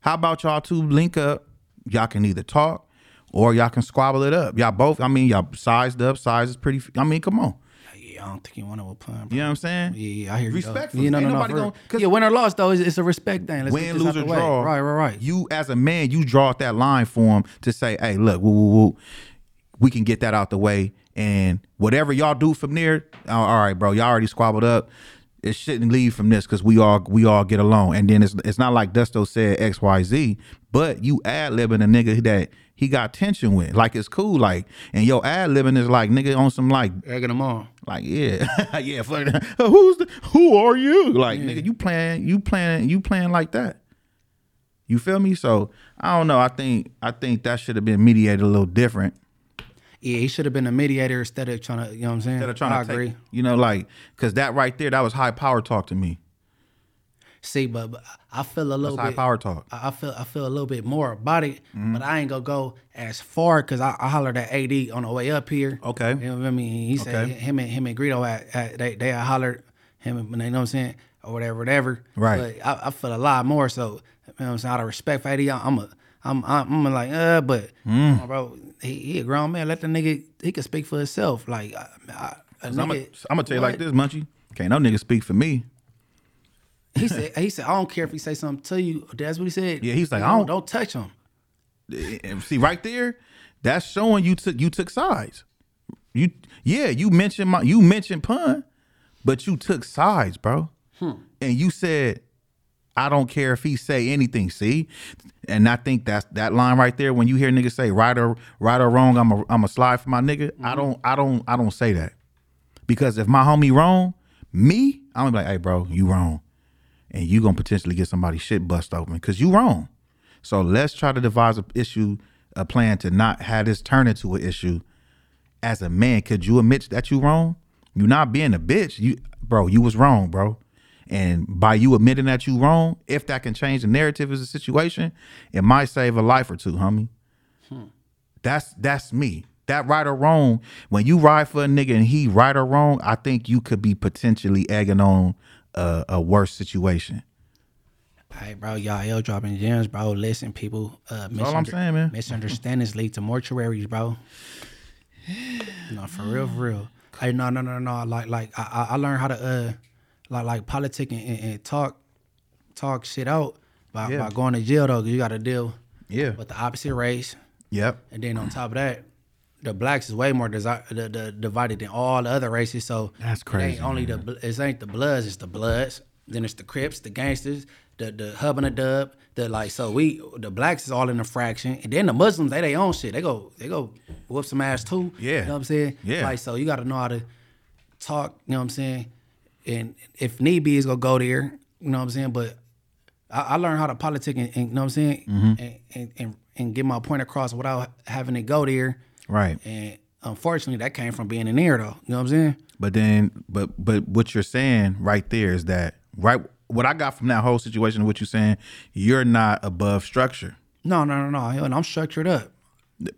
how about y'all two link up? Y'all can either talk or y'all can squabble it up. Y'all both, I mean, y'all sized up, size is pretty I mean, come on. Yeah, I don't think you want to pun. You know what I'm saying? Yeah, yeah, I hear you. though. Respectfully. Yeah, no, Ain't no, no. nobody for gonna- 'cause- yeah, win or loss though, it's, it's a respect thing. Let's win, lose, or draw. Right, right, right. You as a man, you draw that line for him to say, "Hey, look, woo, woo, woo, we can get that out the way, and whatever y'all do from there, all right, bro, y'all already squabbled up. It shouldn't leave from this because we all we all get along. And then it's it's not like Dusto said X Y Z, but you ad libbing a nigga that he got tension with, like it's cool, like, and your ad libbing is like nigga on some like Egging them on. like yeah, yeah. Fuck that. Who's the, who are you? Like nigga, you playing, you playing, you playing like that. You feel me? So I don't know. I think I think that should have been mediated a little different. Yeah, he should have been a mediator instead of trying to. You know what I'm saying? Instead of trying I to agree. take, you know, like, cause that right there, that was high power talk to me. See, but, but I feel a little That's high bit. power talk. I feel I feel a little bit more about it, Mm-hmm. but I ain't gonna go as far because I, I hollered at AD on the way up here. Okay. you know what I mean. He said Okay. him and him and Greedo at, at they they hollered him and you know what I'm saying or whatever whatever. Right. But I, I feel a lot more. So you know what I'm saying out of respect for AD, I'm a I'm I'm, I'm like uh, but Mm. on, bro, he, he a grown man. Let the nigga he can speak for himself. Like I, I, a I'm gonna nigga, I'm gonna tell you like this, Munchie. Can't no nigga speak for me. He said he said I don't care if he say something to you. That's what he said. Yeah, he's like, I don't- don't touch him. And see right there, that's showing you took you took sides. You yeah, you mentioned my you mentioned pun, but you took sides, bro. Hmm. And you said, I don't care if he say anything. See, and I think that's that line right there. When you hear niggas say right or right or wrong, I'm a I'm a slide for my nigga. I mm-hmm. don't I don't I don't say that because if my homie wrong, me, I'm gonna be like, hey, bro, you wrong, and you gonna potentially get somebody shit bust open because you wrong. So let's try to devise a issue, a plan to not have this turn into an issue. As a man, could you admit that you wrong? You not being a bitch, you bro, you was wrong, bro. And by you admitting that you wrong, if that can change the narrative of the situation, it might save a life or two, homie. That's that's me. That right or wrong, when you ride for a nigga and he right or wrong, I think you could be potentially egging on a, a worse situation. Hey, bro, y'all L dropping gems, bro. Listen, people. Uh, all I'm saying, man. Misunderstandings lead to mortuaries, bro. No, for real, for real. Hey, no, no, no, no. Like, like I, I- I learned how to uh, like, like politic and, and, and talk, talk shit out by, Yeah. by going to jail though. 'cause you got to deal Yeah. with the opposite race, Yep. and then on top of that, the blacks is way more desi- the, the, divided than all the other races. So That's It crazy, ain't only the it ain't the Bloods, it's the Bloods. Then it's the Crips, the gangsters, the the hub and the dub. The like so we the blacks is all in a fraction, and then the Muslims they they own shit. They go they go whoop some ass too. Yeah. you know what I'm saying. Yeah. like so you got to know how to talk. You know what I'm saying. And if need be, is gonna go there. You know what I'm saying. But I, I learned how to politic and, and you know what I'm saying, Mm-hmm. and, and and and get my point across without having to go there. Right. And unfortunately, that came from being in there though. You know what I'm saying. But then, but but what you're saying right there is that right. What I got from that whole situation, what you're saying, you're not above structure. No, no, no, no. And I'm structured up.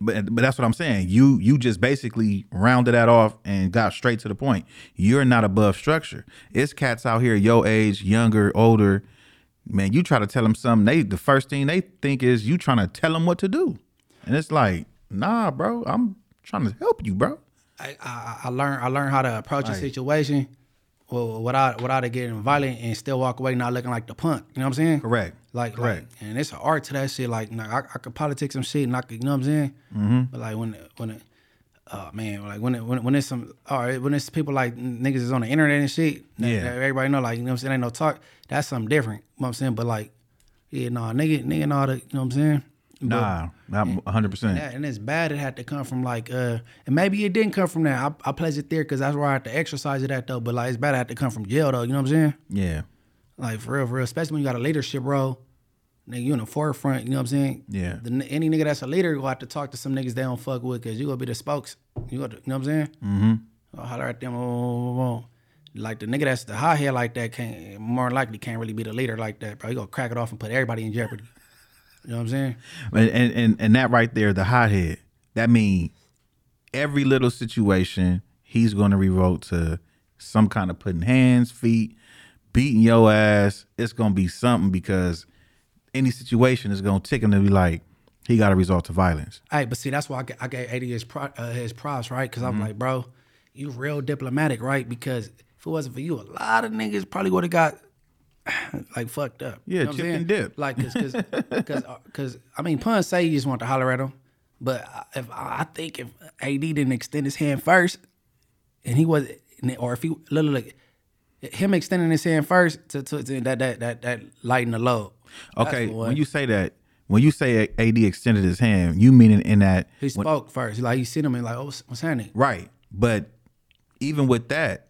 But but that's what I'm saying. You you just basically rounded that off and got straight to the point. You're not above structure. It's cats out here your age, younger, older. Man, you try to tell them something. They the first thing they think is you trying to tell them what to do, and it's like, nah, bro. I'm trying to help you, bro. I, I, I learned I learned how to approach a situation well, without without it getting violent and still walk away not looking like the punk. You know what I'm saying? Correct. Like, Correct. like and it's an art to that shit. Like, like I, I could politic some shit and I could, you know what I'm saying? Mm-hmm. But like when when it, oh man, like when it, when when it's some all right, when it's people like niggas is on the internet and shit. Yeah. everybody know like you know what I'm saying. Ain't no talk. That's something different. You know what I'm saying? But like, yeah, no, nigga, nigga, know the, you know what I'm saying? But- Nah, not 100. percent yeah, and it's bad. It had to come from like, uh, and maybe it didn't come from there. I, I place it there because that's where I had to exercise it at though. But like, it's bad. It had to come from jail though. You know what I'm saying? Yeah, Like for real, for real. Especially when you got a leadership role, nigga, you in the forefront. You know what I'm saying? Yeah. The, any nigga that's a leader will have to talk to some niggas they don't fuck with because you gonna be the spokes. You got, you know what I'm saying? Mm-hmm. I'll holler at them. Oh, oh, oh. Like the nigga that's the high head like that can't more likely can't really be the leader like that, bro. You gonna crack it off and put everybody in jeopardy. You know what I'm saying? and and and, and that right there, the hothead. That mean every little situation he's going to revolt to some kind of putting hands, feet, beating your ass. It's going to be something because any situation is going to tick him to be like he got to resort to violence. Hey, but see, that's why I, ga- I gave 80 his, pro, uh, his props, right? Because Mm-hmm. I'm like, bro, you real diplomatic, right? Because if it wasn't for you, a lot of niggas probably would have got like fucked up. Yeah, you know saying? and dipped. Like, cause, cause, cause, uh, 'cause, I mean, pun say you just want to holler at him, but if I think if AD didn't extend his hand first, and he was, or if he literally him extending his hand first to, to, to that that that that lighten the load. Okay, when you say that, when you say AD extended his hand, you mean in, in that he when- spoke first, like he seen him and like, oh, what's, what's happening? right? But even with that,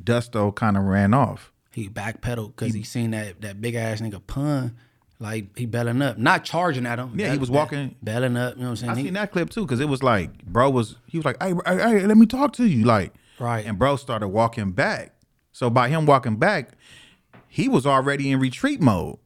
Dusto kind of ran off. He backpedaled because he seen that that big ass nigga pun Like he belling up, not charging at him. Yeah, he was walking- belling up. You know what I'm I saying? He- seen that clip too, because it was like, bro was he was like, hey, hey, hey, let me talk to you, like, Right. And bro started walking back. So by him walking back, he was already in retreat mode.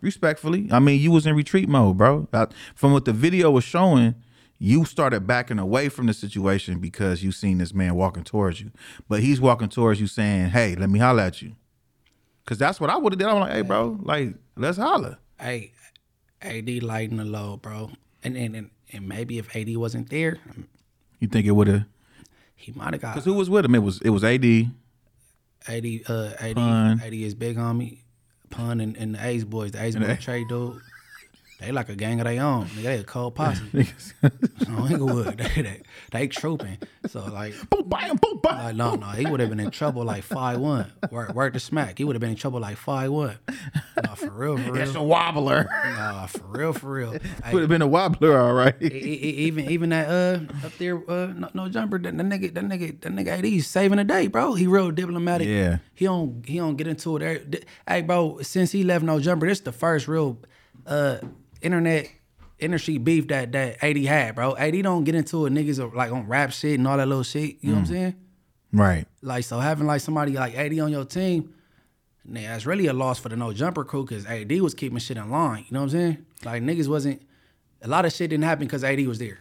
Respectfully, I mean, you was in retreat mode, bro. From what the video was showing, you started backing away from the situation because you seen this man walking towards you. But he's walking towards you, saying, "Hey, let me holler at you," because that's what I would have did. I'm like, "Hey, bro, like, let's holler." hey, AD lighting the load, bro. And and, and and maybe if AD wasn't there, You think it would have? he might have got Because who was with him? It was it was AD. AD. Uh, AD. Pun. AD is big homie. Pun and, and the Ace boys, the Ace boy Trey dude. They like a gang of their own. Nigga, They a cold posse. on Inglewood. They, they, they trooping. So like, boom, bam, boom, bam. like no, no, he would have been in trouble like five one. Word, word to smack. He would have been in trouble like five one. No, for real, for real. It's a wobbler. Nah, for real, for real. Hey, Would have been a wobbler, all right. E- e- even even that uh up there uh no, no jumper that, that nigga that nigga that nigga AD he's saving the day bro he real diplomatic Yeah. he don't he don't get into it hey bro since he left no jumper this the first real uh internet industry beef that that AD had bro AD don't get into it niggas are like on rap shit and all that little shit you know what I'm mm. saying Right. like so having like somebody like AD on your team nah, that's really a loss for the no jumper crew because AD was keeping shit in line you know what I'm saying like niggas wasn't a lot of shit didn't happen because AD was there.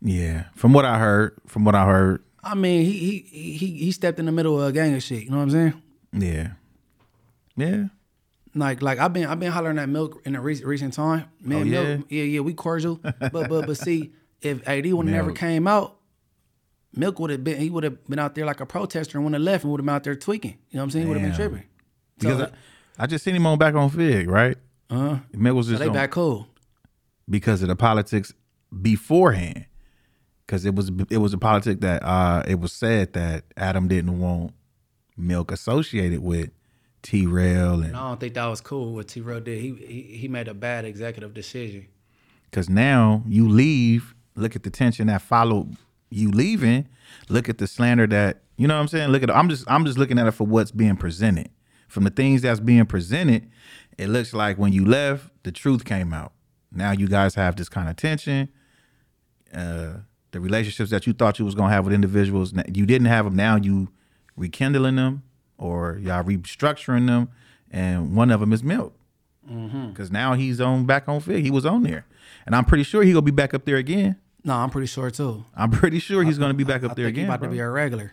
Yeah. From what I heard, from what I heard, I mean, he he he he stepped in the middle of a gang of shit. You know what I'm saying? yeah. Yeah. Like like I've been I've been hollering at Milk in a recent recent time. Man, Oh, Milk, yeah, yeah, we cordial. but but but see, if AD would never came out, Milk would have been he would have been out there like a protester and would have left and would have been out there tweaking. You know what I'm saying? He would have been tripping. Because I, I just seen him on back on Fig, right? uh, Meg was so just they on- back cool. because of the politics beforehand. Because it was it was a politic that uh it was said that Adam didn't want Milk associated with T-Rell and I don't think that was cool what T-Rell did. He, he he made a bad executive decision. Because now you leave, look at the tension that followed you leaving, look at the slander that you know what I'm saying. Look at I'm just I'm just looking at it for what's being presented. From the things that's being presented, it looks like when you left, the truth came out. Now you guys have this kind of tension. Uh, the relationships that you thought you was gonna have with individuals, you didn't have them. Now you rekindling them or y'all restructuring them, and one of them is Milk mm-hmm. because now he's on back on Fig. He was on there, and I'm pretty sure he gonna be back up there again. No, I'm pretty sure too. I'm pretty sure he's gonna be back up I there think he again. about to be a regular.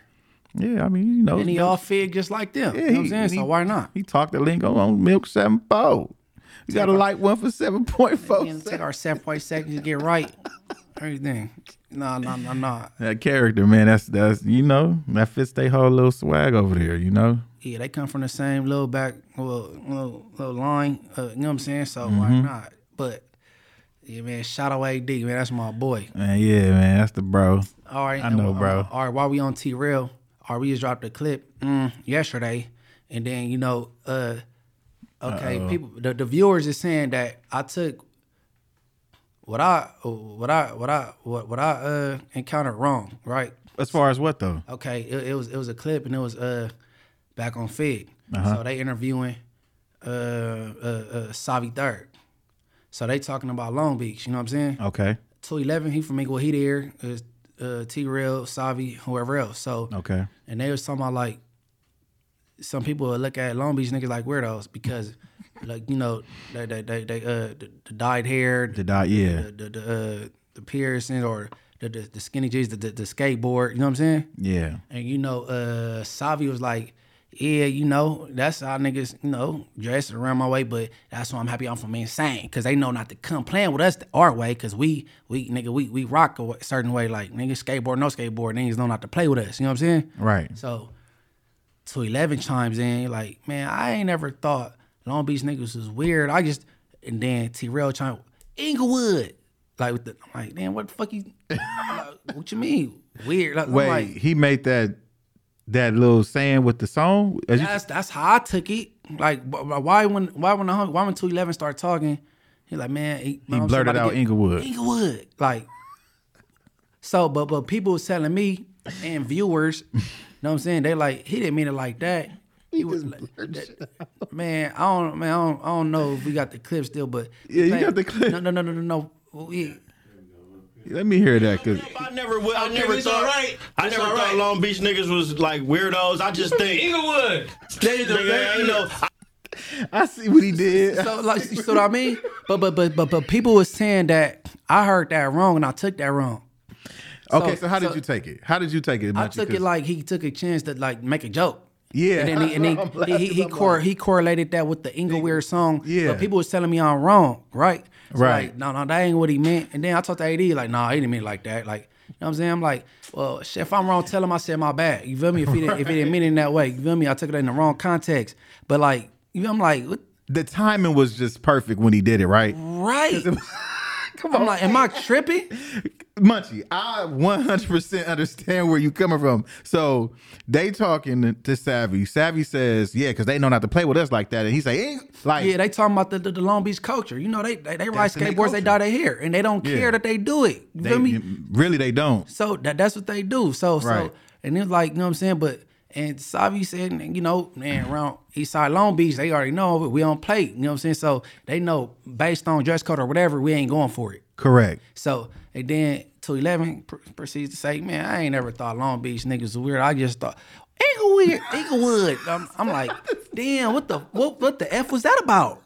yeah, I mean, you know, And he all fig just like them. yeah, you know what I'm he- saying? he- so why not? He talked the lingo on Milk Seven Four. You got a light one for seven point four. Take our seven point seconds to get right. Everything. No, no, no, no. That character, man, that's that's you know that fits their whole little swag over there. You know, Yeah, they come from the same little back, little, little, little line. Uh, you know what I'm saying? So why Mm-hmm. not? But yeah, man, shout out AD, man. That's my boy. man, yeah, man, that's the bro. All right, I know, bro. All right, while we on T-Rell, all right, we just dropped a clip mm, yesterday, and then you know, uh, okay, people, the, the viewers is saying that I took what I, what I, what I, what, what I uh encountered wrong, right? As far as what though? okay, it, it was it was a clip and it was uh back on Fig. Uh-huh. So they interviewing uh uh, uh Savi Third. So they talking about Long Beach, you know what I'm saying? Okay, Two eleven, he from Inglewood, he there, is uh T-Rell, Savi, whoever else. So okay, and they was talking about like some people look at Long Beach niggas like weirdos because like, you know, they they they, they uh the, the dyed hair, the dot, yeah, the the, the uh the piercing or the, the, the skinny jeans, the, the the skateboard, you know what I'm saying? yeah, And you know, uh Savi was like, Yeah, you know, that's how niggas, you know, dress around my way, but that's why I'm happy I'm from insane. Cause they know not to come playing with us our way, cause we we nigga we we rock a certain way. Like niggas skateboard, no skateboard, niggas know not to play with us. You know what I'm saying? right. So to eleven chimes in, like, man, I ain't never thought Long Beach niggas was weird. I just and then T-Rell chime Inglewood. Like with the I'm like, damn, what the fuck you like, what you mean? Weird. Like, Wait, like, he made that that little saying with the song. As you- that's that's how I took it. Like, wh- wh- why when why when the why when two eleven start talking, he like, man, he, He blurted out Inglewood. Inglewood, like. So, but but people was telling me and viewers, what I'm saying? They like he didn't mean it like that. he was man. I don't man. I don't, I don't know if we got the clip still, but Yeah, you like, got the clip. No, no, no, no, no, no. We, Let me hear that, cause I never, would- I never it's thought. alright. I It's never thought alright. Long Beach niggas was like weirdos. I just think, Inglewood. nigga, you know, I- I see what he did. so like, you see what I mean? But but but but but people was saying that I heard that wrong and I took that wrong. Okay, so how did so- you take it? How did you take it? I took it like he took a chance to like make a joke. Yeah. and then he and he, he, he, he, cor- he correlated that with the Ingleweird song. Yeah. but people was telling me I'm wrong, right? So Right. Like, no, no, that ain't what he meant. And then I talked to AD like, no, nah, he didn't mean it like that. Like, you know what I'm saying? I'm like, well, shit, if I'm wrong, tell him I said my bad. You feel me? If he didn't, if he didn't mean it in that way, you feel me? I took it in the wrong context. But like, you know, I'm like, what? the timing was just perfect when he did it, right? right? Come on, I'm like, am I tripping? Munchie, I 100% understand where you coming from. So they talking to Savvy. Savvy says, yeah, because they know not to play with us like that. And he say, "Ain't like, Yeah, they talking about the, the, the Long Beach culture. You know, they they, they ride skateboards, they dye their hair, and they don't Yeah. care that they do it. You they, feel me? really they don't. So that that's what they do. So Right. so and it's like, you know what I'm saying? But and Savi said, you know, man, around Eastside Long Beach, they already know we don't play. You know what I'm saying? So they know based on dress code or whatever, we ain't going for it. Correct. So and then to eleven proceeds to say, man, I ain't never thought Long Beach niggas was weird. I just thought Inglewood, Inglewood. I'm, I'm like, damn, what the what what the f was that about?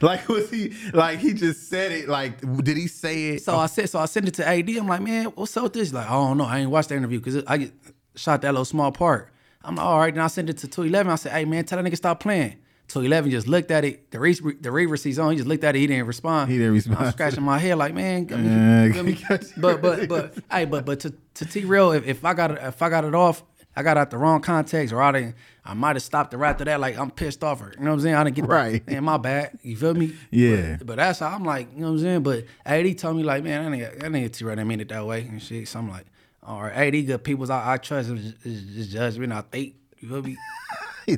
Like, was he, like, he just said it. Like, did he say it? So I said, so I sent it to AD. I'm like, man, what's up with this? Like, I don't know. I ain't watched the interview because I get, shot that little small part. I'm like, all right. Then I sent it to 211. I said, hey man, tell that nigga stop playing. 211 just looked at it. The re- the read receipt's on. He just looked at it. He didn't respond. He didn't respond. I'm scratching my head like, man, give me- give me- but but but hey, but but to to T-Rell, if, if I got it, if I got it off, I got out the wrong context, or I didn't, I might have stopped it right after that. Like I'm pissed off her. You know what I'm saying? I didn't get Right. Man, my bad. You feel me? Yeah. But, but that's how I'm like, you know what I'm saying? But AD told me like, man, that nigga, that nigga T-Rell didn't mean it that way and shit. So I'm like, all right, AD good people's I, I trust. Is just judgment. I think. You feel me?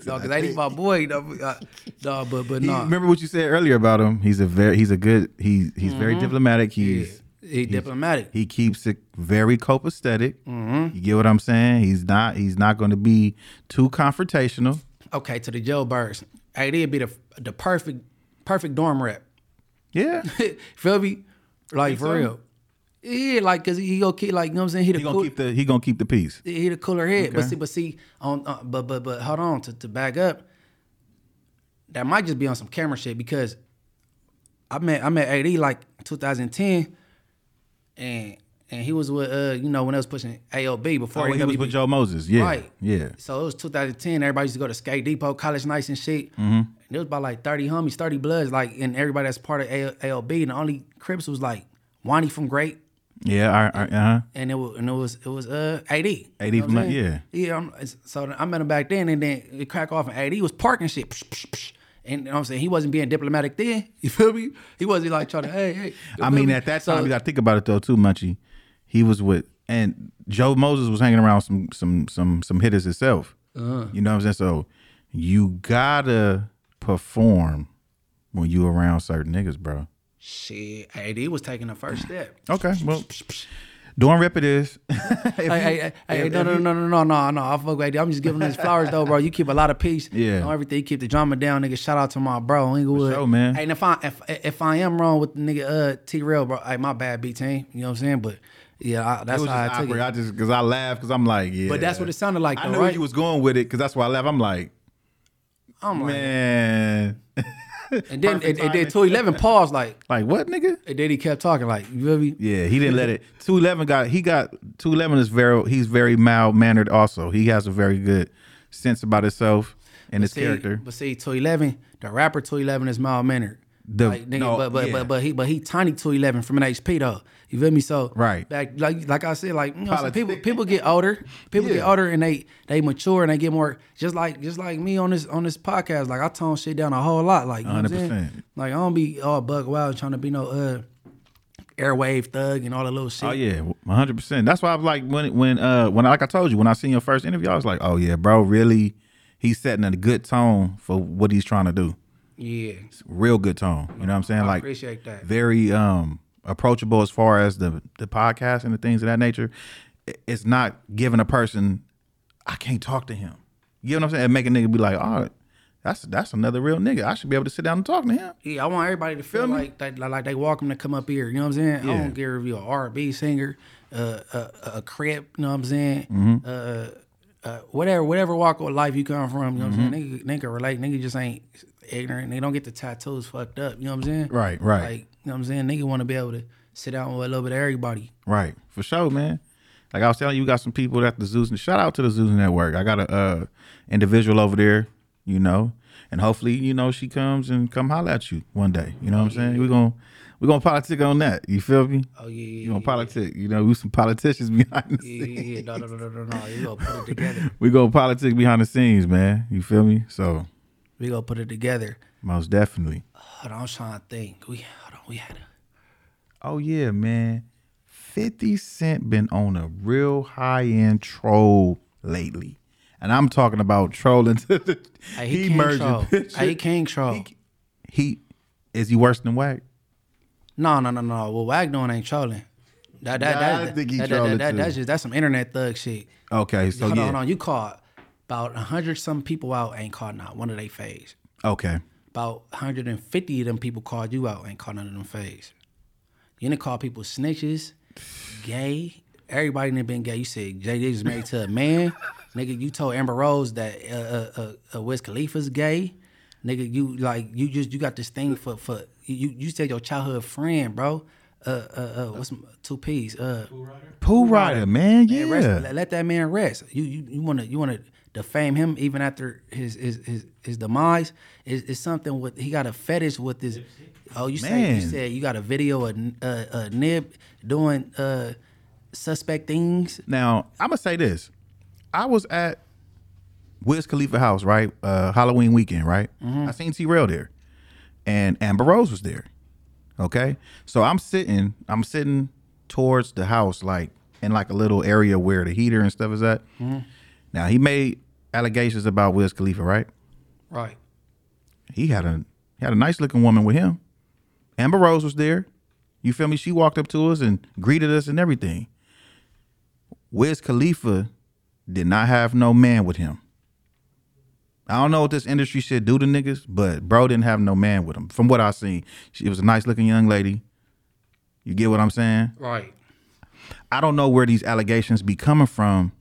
No, cause "I AD think." my boy. No, uh, no but but no. Remember what you said earlier about him? He's a very, he's a good, he, he's very diplomatic. He's, Mm-hmm. he diplomatic. he keeps it very copacetic. You get what I'm saying? He's not, he's not going to be too confrontational. Okay, to the jailbirds. AD would be the the perfect perfect dorm rep. Yeah. feel me? Like for so? real. Yeah, like cause he go keep like you know what I'm saying. He the He gonna cool, keep the, he gonna keep the peace. he the cooler head. But see, but see, on uh, but but but hold on to, to back up. That might just be on some camera shit because I met I met AD like 2010, and and he was with uh you know when I was pushing AOB before Oh, he was with Joe Moses. Yeah. Right. Yeah. So it was 2010. Everybody used to go to Skate Depot, college nights and shit. Mm-hmm. And there was about like 30 homies, 30 bloods, like, and everybody that's part of A- ALB. And the only Crips was like Wani from Great, Yeah. I, I, uh-huh. and it was and it was it was uh AD. You AD know from- saying? yeah. Yeah. I'm, so I met him back then, and then it crack off, and AD was parking shit. Psh, psh, psh. And you know what I'm saying he wasn't being diplomatic then. You feel me? He wasn't like trying to hey hey. I mean, me? at that time, you got to think about it though, too, Munchie. He was with, and Joe Moses was hanging around some some some some hitters himself. Uh-huh. You know what I'm saying? So you gotta perform when you around certain niggas, bro. Shit. AD was taking the first step. Okay, well, doing rep it is. hey, hey, hey, hey, no, no, no, no, no, no, no. I fuck with AD. I'm just giving him his flowers though, bro. You keep a lot of peace. Yeah. On everything. You keep the drama down, nigga. Shout out to my bro, Inglewood. sure, man. Hey, and if I if if I am wrong with the nigga uh T-Rell, bro, hey, my bad, B team. You know what I'm saying? But yeah, I, that's how I took awkward. it. I just because I laughed because I'm like, yeah. But that's what it sounded like, I though, knew right? you was going with it because that's why I laughed. I'm like, I'm like, man, and then perfect and, and then two eleven paused like, like what, nigga? and then he kept talking like, you feel me? Yeah, he didn't let it. Two eleven got he got two eleven is very he's very mild mannered. Also, he has a very good sense about himself and his See, character. But see, two eleven, the rapper two eleven is mild mannered. The- like, nigga, no, but but yeah. but but he but he tiny two eleven from an HP though. You feel me? So Right. back like like I said, like you know, people people get older, people get older and they they mature and they get more just like just like me on this on this podcast. Like I tone shit down a whole lot. Like you know what I'm 100%. Like I don't be all bug wild trying to be no uh airwave thug and all the little shit. Oh yeah, one hundred percent. That's why I was like when when uh when like I told you when I seen your first interview, I was like, oh yeah, bro, really, he's setting a good tone for what he's trying to do. Yeah. Real good tone. You know what I'm saying? I like appreciate that. very um approachable as far as the the podcast and the things of that nature. It's not giving a person I can't talk to him. You know what I'm saying? And make a nigga be like, oh, that's that's another real nigga. I should be able to sit down and talk to him. Yeah, I want everybody to feel Feel like they, like they welcome to come up here. You know what I'm saying? I Yeah. don't care if you're a R&B singer, uh, a, a, a crip. You know what I'm saying? Mm-hmm. Uh, uh, whatever whatever walk of life you come from. You know what I'm Mm-hmm. saying? Nigga, nigga relate. Nigga just ain't ignorant. They don't get the tattoos fucked up. You know what I'm saying? Right, right. Like you know what I'm saying? Nigga want to be able to sit down with a little bit of everybody. Right, for sure, man. Like I was telling you, we got some people at the Zeus. And shout out to the Zeus Network. I got a uh, individual over there, you know, and hopefully, you know, she comes and come holler at you one day. You know what I'm saying? We're gonna we're gonna politic on that. You feel me? Oh yeah, yeah, You gonna politic? You know, we some politicians behind the yeah, scenes. yeah, yeah. No, no, no, no, no, no. You gonna put it together. We go politic behind the scenes, man. You feel me? So We gonna put it together. most definitely. Hold on, I'm trying to think. We hold on. We had a Oh yeah, man. Fifty Cent been on a real high end troll lately, and I'm talking about trolling. To the, Hey, he, king troll. Hey, he king troll. He is he worse than Wack? No, no, no, no. What Wack doing ain't trolling. That that Nah, that, I think he that, that, trolling that, too. that's just that's some internet thug shit. Okay, so hold yeah. on, hold on. You caught about hundred some people out ain't caught not one of they phase. Okay, About 150 of them people called you out ain't caught none of them phase. You didn't call people snitches, gay. Everybody done been gay. You said Jay Diggs is married to a man. Nigga, you told Amber Rose that uh, uh, uh, uh, Wiz Khalifa's gay. Nigga, you like you just you got this thing for for you. You said your childhood friend, bro. Uh, uh, uh what's m- two P's? Uh, Pool Rider, man. Yeah, man, rest, let, let that man rest. You you you want to you want to defame him even after his his his, his demise? Is is something with he got a fetish with this? Oh, you say you said you got a video of uh, uh, Nib doing uh, suspect things. Now I'm gonna say this. I was at Wiz Khalifa house, right? Uh, Halloween weekend, right? I seen T-Rell there, and Amber Rose was there. Okay, so I'm sitting, I'm sitting towards the house, like in like a little area where the heater and stuff is at. Now he made allegations about Wiz Khalifa, right? Right. He had a he had a nice looking woman with him. Amber Rose was there. You feel me? She walked up to us and greeted us and everything. Wiz Khalifa did not have no man with him. I don't know what this industry should do to niggas, but bro didn't have no man with him. From what I seen, she was a nice looking young lady. You get what I'm saying? Right. I don't know where these allegations be coming from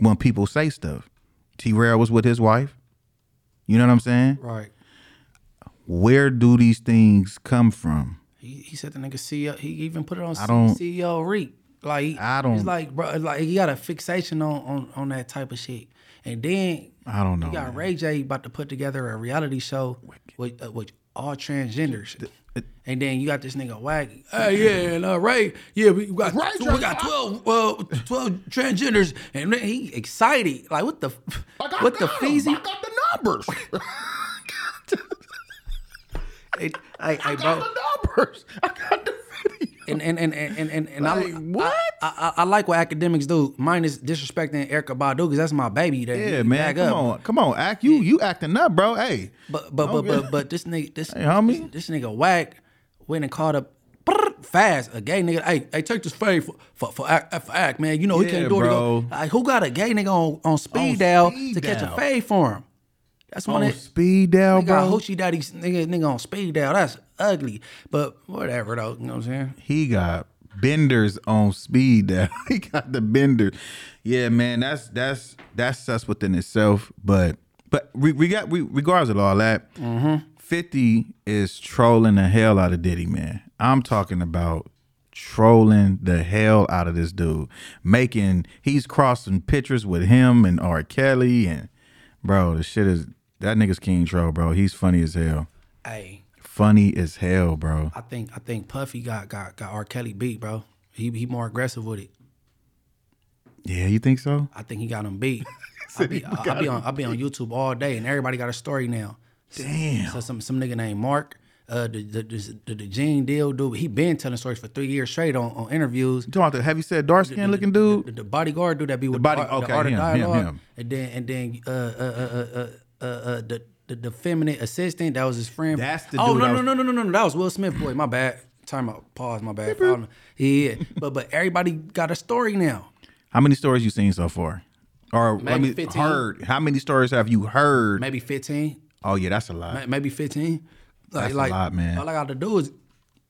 when people say stuff. T-Rell was with his wife. You know what I'm saying? Right. Where do these things come from? He, he said the nigga CEO. He even put it on I don't- CEO Reek. Like I don't- It's like bro. Like he got a fixation on on on that type of shit. And then I don't know. you got man. Ray J about to put together a reality show with uh, with all transgenders. And then you got this nigga Wack. Hey, yeah, and uh, Ray, yeah, we got we got twelve, uh, twelve transgenders, and then he excited. Like what the, what the feezy? I got the numbers. I hey, hey, bro. numbers. I got the video. And and and and and, and, Like, I, what? I, I I like what academics do. Mine is disrespecting Erykah Badu because that's my baby. That Yeah, man. back Come up. on, come on, act. You you acting up, bro. Hey, But but but but but this nigga this Hey, homie. this, this nigga Wack went and called up fast a gay nigga. Hey hey take this fade for for for act, for act man. You know he Yeah, can't do it. Bro. go, Like who got a gay nigga on on speed dial speed to catch a fade for him? That's one on of speed dial, Nigga got bro. hoochie daddy nigga nigga on speed dial. That's ugly. But whatever though. You know what I'm saying? He got benders on speed dial. he got the benders. Yeah, man. That's that's that's sus within itself. But but we, we got we regardless of all that, mm-hmm. Fifty is trolling the hell out of Diddy, man. I'm talking about trolling the hell out of this dude, making he's crossing pictures with him and R. Kelly and bro, the shit is that nigga's king troll, bro. He's funny as hell. Hey. Funny as hell, bro. I think I think Puffy got got got R. Kelly beat, bro. He he more aggressive with it. Yeah, you think so? I think he got him beat. I be, I, I be on I be on YouTube all day, and everybody got a story now. Damn. So some some nigga named Mark, uh, the the the, the, the Gene Deal dude, he been telling stories for three years straight on, on interviews. You talking about the heavy set dark skin looking dude? The, the bodyguard dude that be with body- the, okay, the art of him, him, dialogue, him. and then and then uh uh uh uh uh, uh the, the the feminine assistant that was his friend. That's the oh dude no no was- no no no no no that was Will Smith boy. My bad. Time out. Pause. My bad. Yeah, but but everybody got a story now. How many stories you seen so far? Or let Maybe me 15. heard. How many stories have you heard? maybe fifteen, Oh yeah, that's a lot. may- maybe fifteen. Like, That's a lot, man. All I got to do is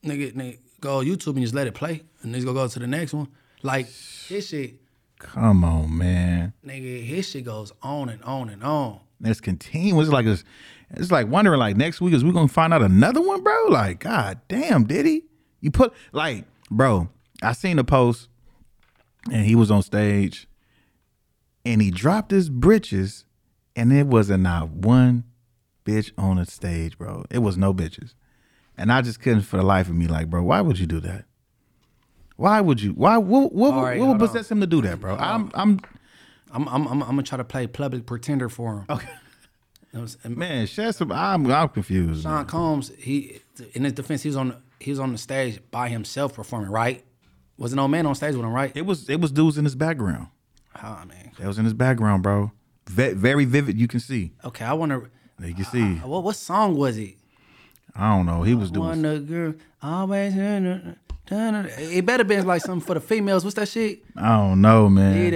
nigga, nigga go on YouTube and just let it play, and niggas gonna go to the next one. Like his shit, Come on, man. nigga, his shit goes on and on and on. It's continuous. It's like it's, it's like wondering like next week is we gonna find out another one, bro? Like, god damn, did he? You put like, bro, I seen a post and he was on stage and he dropped his britches and it wasn't not one bitch on the stage, bro. It was no bitches. And I just couldn't for the life of me, like, bro, why would you do that? Why would you? Why? What? What, right, what would hold on. possess him to do that, bro? I'm, I'm, I'm, I'm, I'm, I'm gonna try to play public pretender for him. Okay. man. Shed some. I'm, I'm confused. Sean Combs, he in his defense, he was on he was on the stage by himself performing, right? Was an old man on stage with him, right? It was it was dudes in his background. Oh man. That was in his background, bro. Ve- very vivid. You can see. Okay, I wonder You can see. Uh, what what song was it? I don't know. He was One doing. the girl always. It better been like something for the females. What's that shit? I don't know, man. Need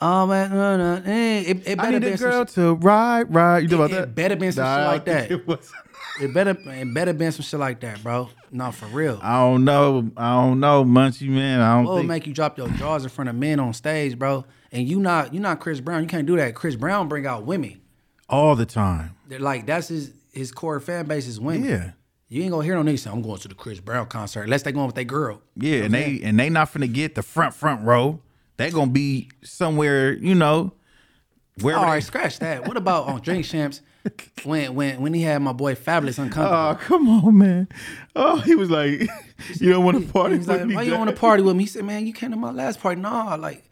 man. a girl. Always. It, it I better need a girl to ride, ride. You know about It- it that? better been some shit like that. It, was. It better it better been some shit like that, bro. No, for real. I don't know. I don't know, Munchie man. I don't What think. make you drop your jaws in front of men on stage, bro? And you not you not Chris Brown. You can't do that. Chris Brown bring out women. all the time. They're like that's his his core fan base is women. Yeah. You ain't gonna hear no niggas say I'm going to the Chris Brown concert unless they going with their girl. Yeah, and they and they not finna get the front front row. They gonna be somewhere, you know, where All right, scratch that. What about on Drink Champs when when when he had my boy Fabolous uncomfortable? Oh, come on, man. Oh, he was like, you don't want to party with like, me. why you want to party with me? He said, man, you came to my last party. Nah, like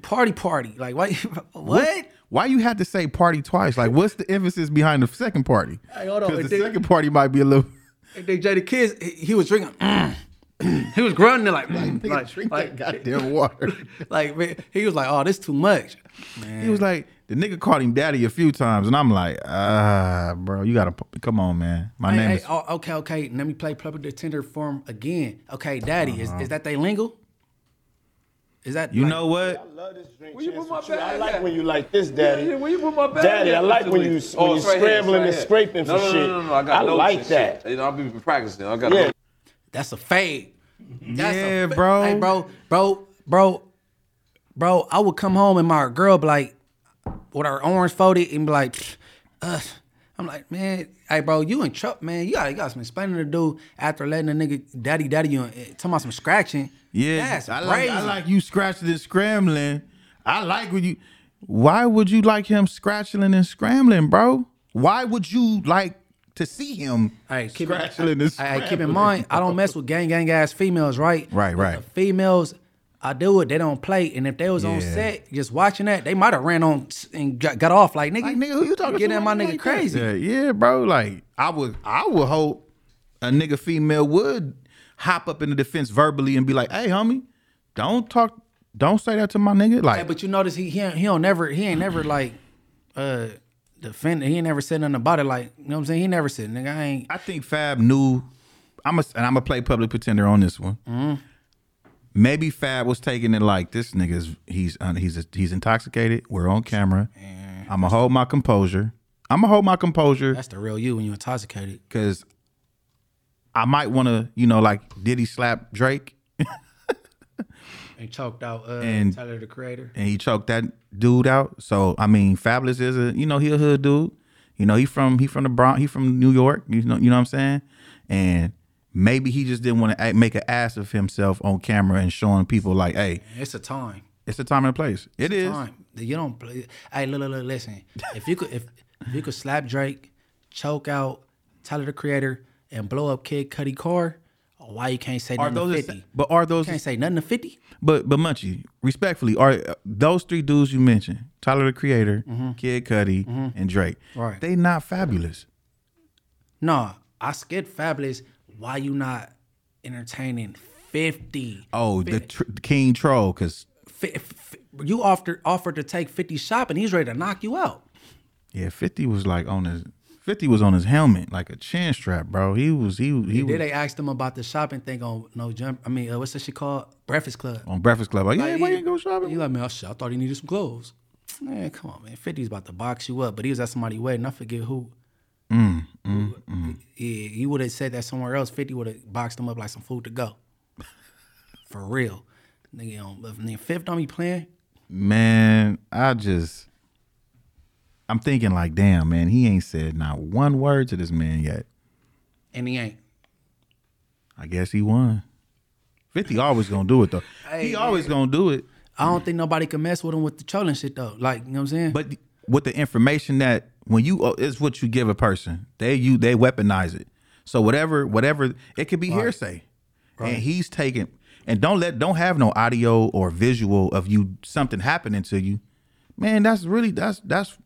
party party. Like why? What? Why you had to say party twice? Like, what's the emphasis behind the second party? Hey, hold on. Because the did- second party might be a little. And then Jadakiss, he, he was drinking. mm, he was grunting like, like, like, drink like, that goddamn water. like, man, he was like, oh, this too much. he was like, the nigga called him daddy a few times, and I'm like, ah, bro, you gotta come on, man. My Hey, name hey, is. oh, okay, okay. Let me play public pretender for him again. Okay, daddy, is, is that they lingo? Is that You like- know what? Where you put my bag I like at? when you like this, Daddy. Yeah, where you put my bag Daddy, at? I like when you when Oh, you it's right here, scrambling right and here. scraping for no, no, shit. No, no, no, I got I like that. shit. You know, I'll be practicing. I got Yeah. Notes. That's a fade. That's Yeah, a fa- bro. Hey, bro, bro, bro, bro. I would come home and my girl be like, with her arms folded and be like, "Pfft, uh. I'm like, man, hey, bro, you in trouble, man. You got, you got some explaining to do after letting a nigga daddy, daddy, you talking about some scratching. Yeah, that's I like, crazy. I like you scratching and scrambling. I like when you. Why would you like him scratching and scrambling, bro? Why would you like to see him Hey, scratching in, and hey, keep in mind, I don't mess with gang gang ass females, right? Right, right. females, I do it. They don't play, and if they was on Yeah. set just watching that, they might have ran on s- and got, got off like nigga. Like nigga, who you talking Get to? at my like nigga that? crazy. Yeah, yeah, bro. Like I would, I would hope a nigga female would hop up in the defense verbally and be like, "Hey, homie, don't talk, don't say that to my nigga." Like, Hey, but you notice he he he don't never he ain't never like uh defend he ain't never said nothing about it like you know what I'm saying he never said nigga I ain't I think Fab knew. I'm a, and I'm gonna play public pretender on this one. Mm-hmm. Maybe Fab was taking it like this nigga's he's he's he's intoxicated. We're on camera. I'm gonna hold my composure. I'm gonna hold my composure that's the real you when you intoxicated because I might want to, you know, like did he slap Drake and choked out uh And- Tyler the creator and he choked that dude out. So I mean, Fabolous is a you know he a hood dude. You know he from he from the Bronx. He from New York. You know you know what I'm saying. And maybe he just didn't want to make an ass of himself on camera and showing people like, hey, it's a time it's a time and the place. It is. time you don't play hey look look look listen if you could if, if you could slap Drake choke out Tyler the creator and blow up Kid Cudi car why you can't say Are nothing to those? 50 But are those? can't say nothing to 50 But but Munchie, respectfully, are uh, those three dudes you mentioned, Tyler the Creator, Kid Cudi, and Drake, Mm-hmm. Right. They not Fabolous. No, I skid fabulous. Why you not entertaining fifty? Oh, the tr- King Troll, because Fi- f- you offered offered to take fifty shopping. He's ready to knock you out. yeah, Fifty was like on his 50 was on his helmet like a chin strap, bro. He was he he Then was they asked him about the shopping thing on No Jump. I mean, uh, what's that shit called? Breakfast Club. on Breakfast Club. Like, yeah, Like, why you ain't go shopping? He like, man, I, shit, I thought he needed some clothes. Man, come on, man. 50's about to box you up, but he was at somebody wedding. I forget who. Mm, mm, mm. Yeah, he would have said that somewhere else. 50 would have boxed him up like some food to go. For real. Nigga, um, if nigga Fifth don't be playing, Man, I just I'm thinking like, damn, man, he ain't said not one word to this man yet. and he ain't. I guess he won. 50 always gonna do it though. Hey, he always gonna do it. I don't think nobody can mess with him with the trolling shit though. Like, you know what I'm saying? But with the information that when you uh, it's what you give a person, they you they weaponize it. So whatever whatever it could be hearsay, and he's taking and don't let don't have no audio or visual of you something happening to you. Man, that's really that's that's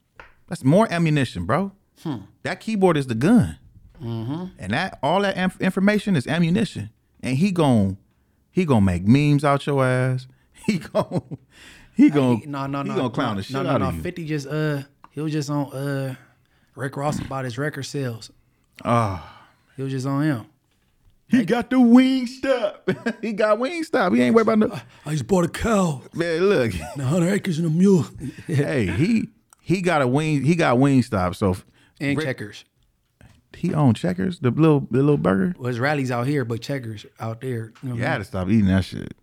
that's more ammunition, bro. Hmm. That keyboard is the gun, Mm-hmm. and that all that inf- information is ammunition. And he gon' he gonna make memes out your ass. He gon' he gon' no, no, he no. gonna clown no, the shit no, no, out no. of you. 50 just uh he was just on uh Rick Ross about his record sales. Oh. He was just on him. He got the Wingstop. he got Wingstop. He ain't worried about no. I just bought a cow. Man, look. And 100 acres and a mule. hey, he he got a wing. He got Wingstop. So and Rick- checkers. he owned checkers. The little the little burger. Well, his Rally's out here, but checkers out there. You know what You I had to stop eating that shit.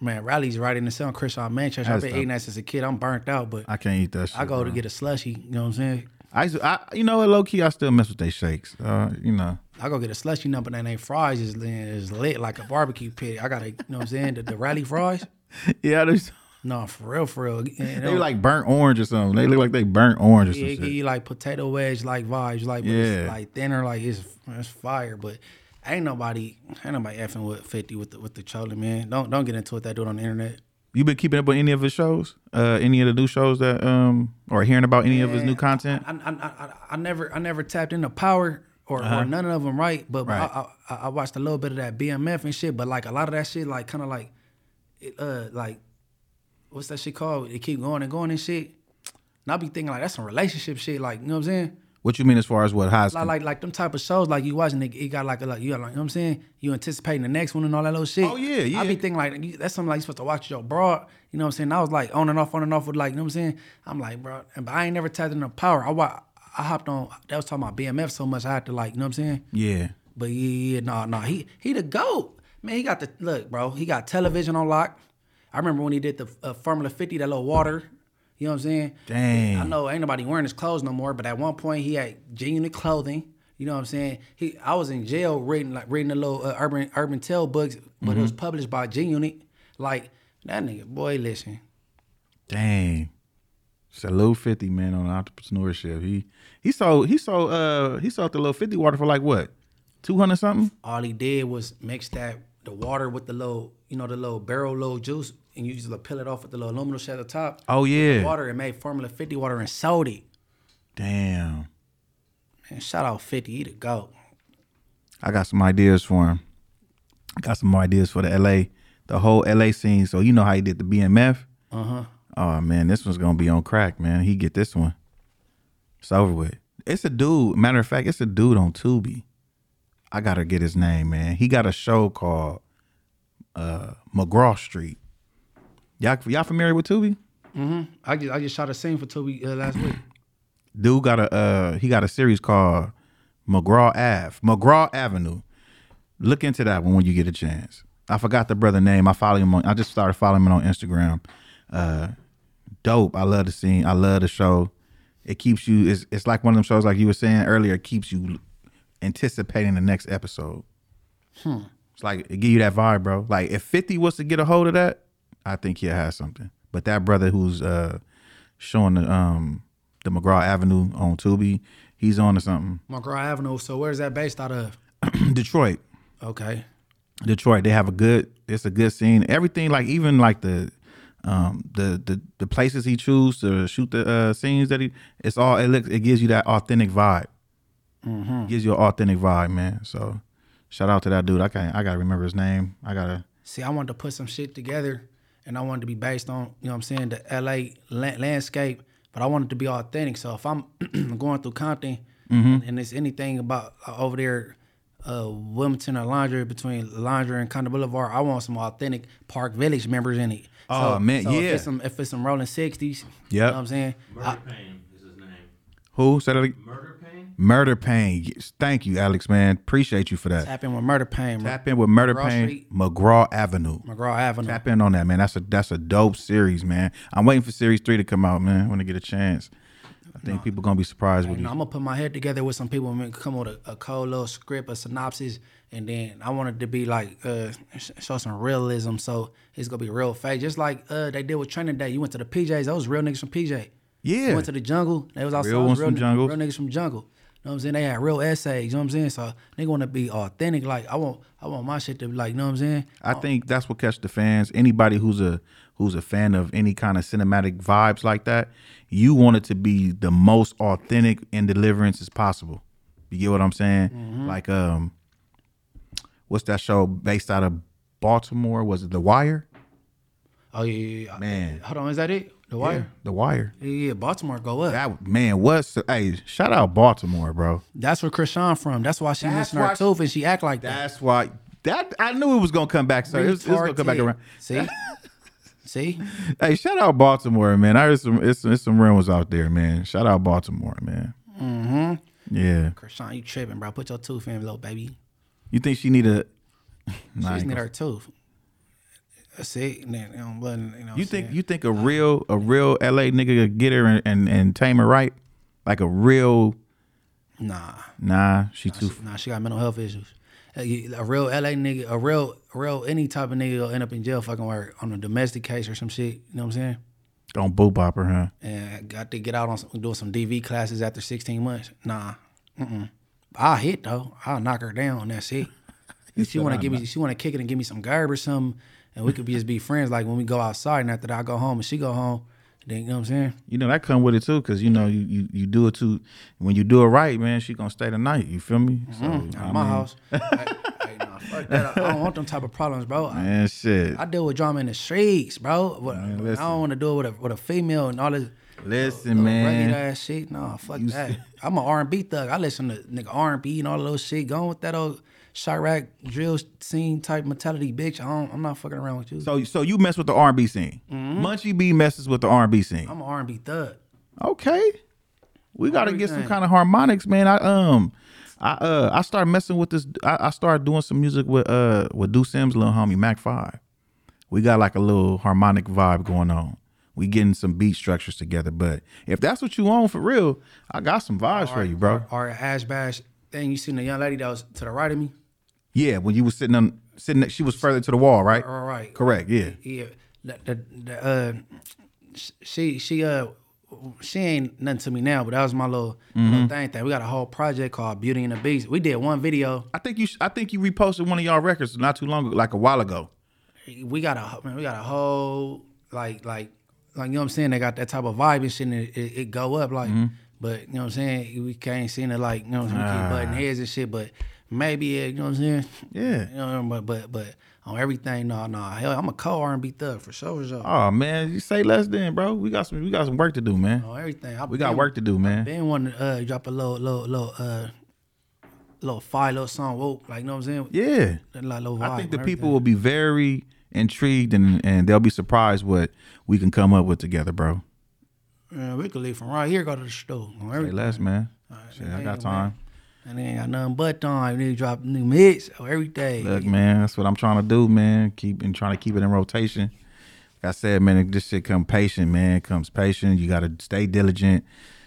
Man, Rally's right in the sun. Chris on Manchester. I've been eating that since a kid. I'm burnt out, but I can't eat that shit. I go to get a slushy. You know what I'm saying? I, used to- I you know what, low key, I still mess with they shakes. Uh, you know. I go get a slushy number and they fries is, is lit like a barbecue pit. I gotta, you know what I'm saying? The, the rally fries. Yeah, they No, for real, for real. And they like burnt orange or something. They look like they burnt orange or Yeah, it give you like potato wedge like vibes, like but Yeah. it's like thinner, like it's it's fire. But ain't nobody ain't nobody effing with fifty with the with the trolling man. Don't don't get into what they do on the internet. You been keeping up with any of his shows? Uh, any of the new shows that um, or hearing about any of his new content? I, I, I, I never I never tapped into power or, Uh-huh. or none of them right. But, but Right. I, I I watched a little bit of that BMF and shit. But like a lot of that shit, like kind of like, it, uh, like what's that shit called? It keep going and going and shit. And I be thinking like that's some relationship shit. Like you know what I'm saying? What you mean as far as what highs? Like, like like them type of shows, like you watching it, it got like a like you got like you know what I'm saying. You anticipating the next one and all that little shit. Oh, yeah, yeah. I be thinking like that's something like you supposed to watch your broad. You know what I'm saying? I was like on and off, on and off with like you know what I'm saying. I'm like bro, and but I ain't never tapped into power. I I hopped on. That was talking about BMF so much. I had to like you know what I'm saying. yeah. But yeah, yeah, no, no, he he the goat. Man, he got the look, bro. He got television on lock. I remember when he did the uh, Formula 50, that little water. You know what I'm saying? Dang. I know ain't nobody wearing his clothes no more, but at one point he had genuine clothing. You know what I'm saying? He, I was in jail reading like reading the little uh, urban urban tale books, but it was Mm-hmm. published by G Unit. Like that nigga, boy, listen. Dang. Salute 50 man on entrepreneurship. He he sold he sold uh he sold the little 50 water for like what? 200 something? All he did was mix that the water with the little, you know, the little barrel little juice, and you just like, peel it off with the little aluminum shell at the top. Oh, yeah. water and made Formula 50 water and sold it. Damn. Man, shout out 50, he the goat. I got some ideas for him. I got some more ideas for the LA, the whole LA scene. So you know how he did the BMF? Uh huh. Oh man, this one's gonna be on crack, man. He get this one. It's over with. It's a dude. Matter of fact, it's a dude on Tubi. I gotta get his name, man. He got a show called uh McGraw Street. Y'all y'all familiar with Tubi? Mm-hmm. I just I just shot a scene for Tubi uh, last week. Dude got a uh he got a series called McGraw Ave. McGraw Avenue. Look into that one when you get a chance. I forgot the brother name. I follow him on I just started following him on Instagram. Uh dope. I love the scene. I love the show. It keeps you it's it's like one of them shows like you were saying earlier, it keeps you anticipating the next episode. Hmm. It's like it give you that vibe, bro. Like if 50 was to get a hold of that, I think he'll have something. But that brother who's uh showing the um the McGraw Avenue on Tubi, he's on to something. McGraw Avenue. So where's that based out of? Detroit. Okay. Detroit. They have a good it's a good scene. Everything like even like the um the the the places he choose to shoot the uh scenes that he it's all it looks it gives you that authentic vibe. Mm-hmm. gives you an authentic vibe, man. So shout out to that dude. I can't I gotta remember his name. I gotta See, I wanted to put some shit together, and I wanted to be based on, you know, what I'm saying, the LA la- landscape, but I wanted to be authentic. So if I'm going through Compton, and, and it's anything about uh, over there, uh, Wilmington or Laundry between Laundry and Conda Boulevard. I want some authentic Park Village members in it. Oh, man, so yeah. If it's some, if it's some Rollin 60s, you know what I'm saying. I- Pain is his name. Who said it? Murder Pain? Murder Pain. Yes. Thank you, Alex, man. Appreciate you for that. tap in with Murder Pain, Tap in with Murder McGraw Pain, Street. McGraw Avenue. McGraw Avenue. Tap in on that, man. That's a that's a dope series, man. I'm waiting for series three to come out, man. When I get a chance, I think people gonna be surprised with You know. I'm gonna put my head together with some people and come with a, a cold little script, a synopsis, and then I want it to be like uh, show some realism. So it's gonna be real fake, just like uh, they did with Training Day. You went to the PJs; those real niggas from PJ. Yeah. You went to the jungle. They was also Real real, from jungles. real niggas from jungle. You know what I'm saying? They had real essays. You know what I'm saying? So they want to be authentic. Like I want, I want my shit to be like. You know what I'm saying? I think that's what catch the fans. Anybody who's a who's a fan of any kind of cinematic vibes like that, you want it to be the most authentic in deliverance as possible. You get what I'm saying? Mm-hmm. Like um, what's that show based out of Baltimore? Was it The Wire? Oh yeah, yeah, yeah. Man. Hold on, is that it? The wire? The Wire. Yeah, yeah. Baltimore go up. That man, what's hey? Shout out Baltimore, bro. That's where Chrisean from. That's why she That's missing her tooth and she act like that. That's why that I knew it was gonna come back. So it was, it was gonna come back around. See, see. Hey, shout out Baltimore, man. I heard some it's, it's some rumors out there, man. Shout out Baltimore, man. Mm-hmm. Yeah. Chrisean, you tripping, bro? Put your tooth in, little baby. You think she need a She Nah, I just need her tooth. That's it. You know, blood, you know You think I'm you think a real a real LA nigga could get her and, and, and tame her right? Like a real? Nah. nah, she too She, nah, she got mental health issues. A real LA nigga, a real, real any type of nigga will end up in jail fucking work on a domestic case or some shit. You know what I'm saying? don't boo bop her, huh? And got to get out on some, doing some DV classes after 16 months. Nah, mm-mm. I'll hit though. I'll knock her down. That's it. She want to give me, she want to kick it and give me some garb or something, and we could just be friends. Like when we go outside, and after that I go home and she go home, then you know what I'm saying? You know that come with it too, cause you know you, you you do it too. When you do it right, man, she gonna stay the night. You feel me? Mm-hmm. So I of my mean, house. hey, hey, nah, fuck that. I don't want them type of problems, bro. I, Man, shit. I deal with drama in the streets, bro. But Man, I don't want to do it with a with a female and all this. Listen, little man. rugged ass shit. Nah, fuck You that. see- I'm an R and B thug. I listen to nigga R and B and all of those shit. Going with that old Chiraq drill scene type mentality, bitch. I don't, I'm not fucking around with you. So so you mess with the R and B scene. Munchie B messes with the R and B scene. Mm-hmm. I'm an R and B thug. Okay. We gotta get some kind of harmonics, man. I um I uh I started messing with this I, I started doing some music with uh with Deuce Sims, little homie Mac Five. We got like a little harmonic vibe going on. We getting some beat structures together. But if that's what you want for real, I got some vibes for you, bro. Or Ash Bash thing. You seen the young lady that was to the right of me? Yeah, when you was sitting on sitting she was further to the wall, right? All right. Correct, yeah. Yeah. The, the, the, uh, she she uh she ain't nothing to me now, but that was my little, Mm-hmm. little thing. Thing we got a whole project called Beauty and the Beast. We did one video. I think you I think you reposted one of y'all records not too long ago, like a while ago. We got a man, we got a whole like like like you know what I'm saying. They got that type of vibe and shit. And it, it, it go up like, Mm-hmm. but you know what I'm saying. We can't see it like you know what I'm saying. Ah. Keep butting heads and shit, but maybe you know what I'm saying. Yeah. You know, what I mean? but but but on everything, no, no. Hell, I'm a co R&B thug for sure, for sure. Oh man, you say less then, bro. We got some we got some work to do, man. on everything. I We got work to do, man. Been wanting to uh, drop a little, little, little, uh, little fire, little song, whoa, like you know what I'm saying? Yeah. Like, little I think the and people will be very intrigued and and they'll be surprised what we can come up with together, bro. Yeah, we could leave from right here, go to the store. Say less, man. Right, Shit, I got man. And they ain't got nothing but time. They drop new mix or everything. Look, man, that's what I'm trying to do, man. Keep and trying to keep it in rotation. Like I said, man, this shit come patient, man. It comes patient. You gotta stay diligent,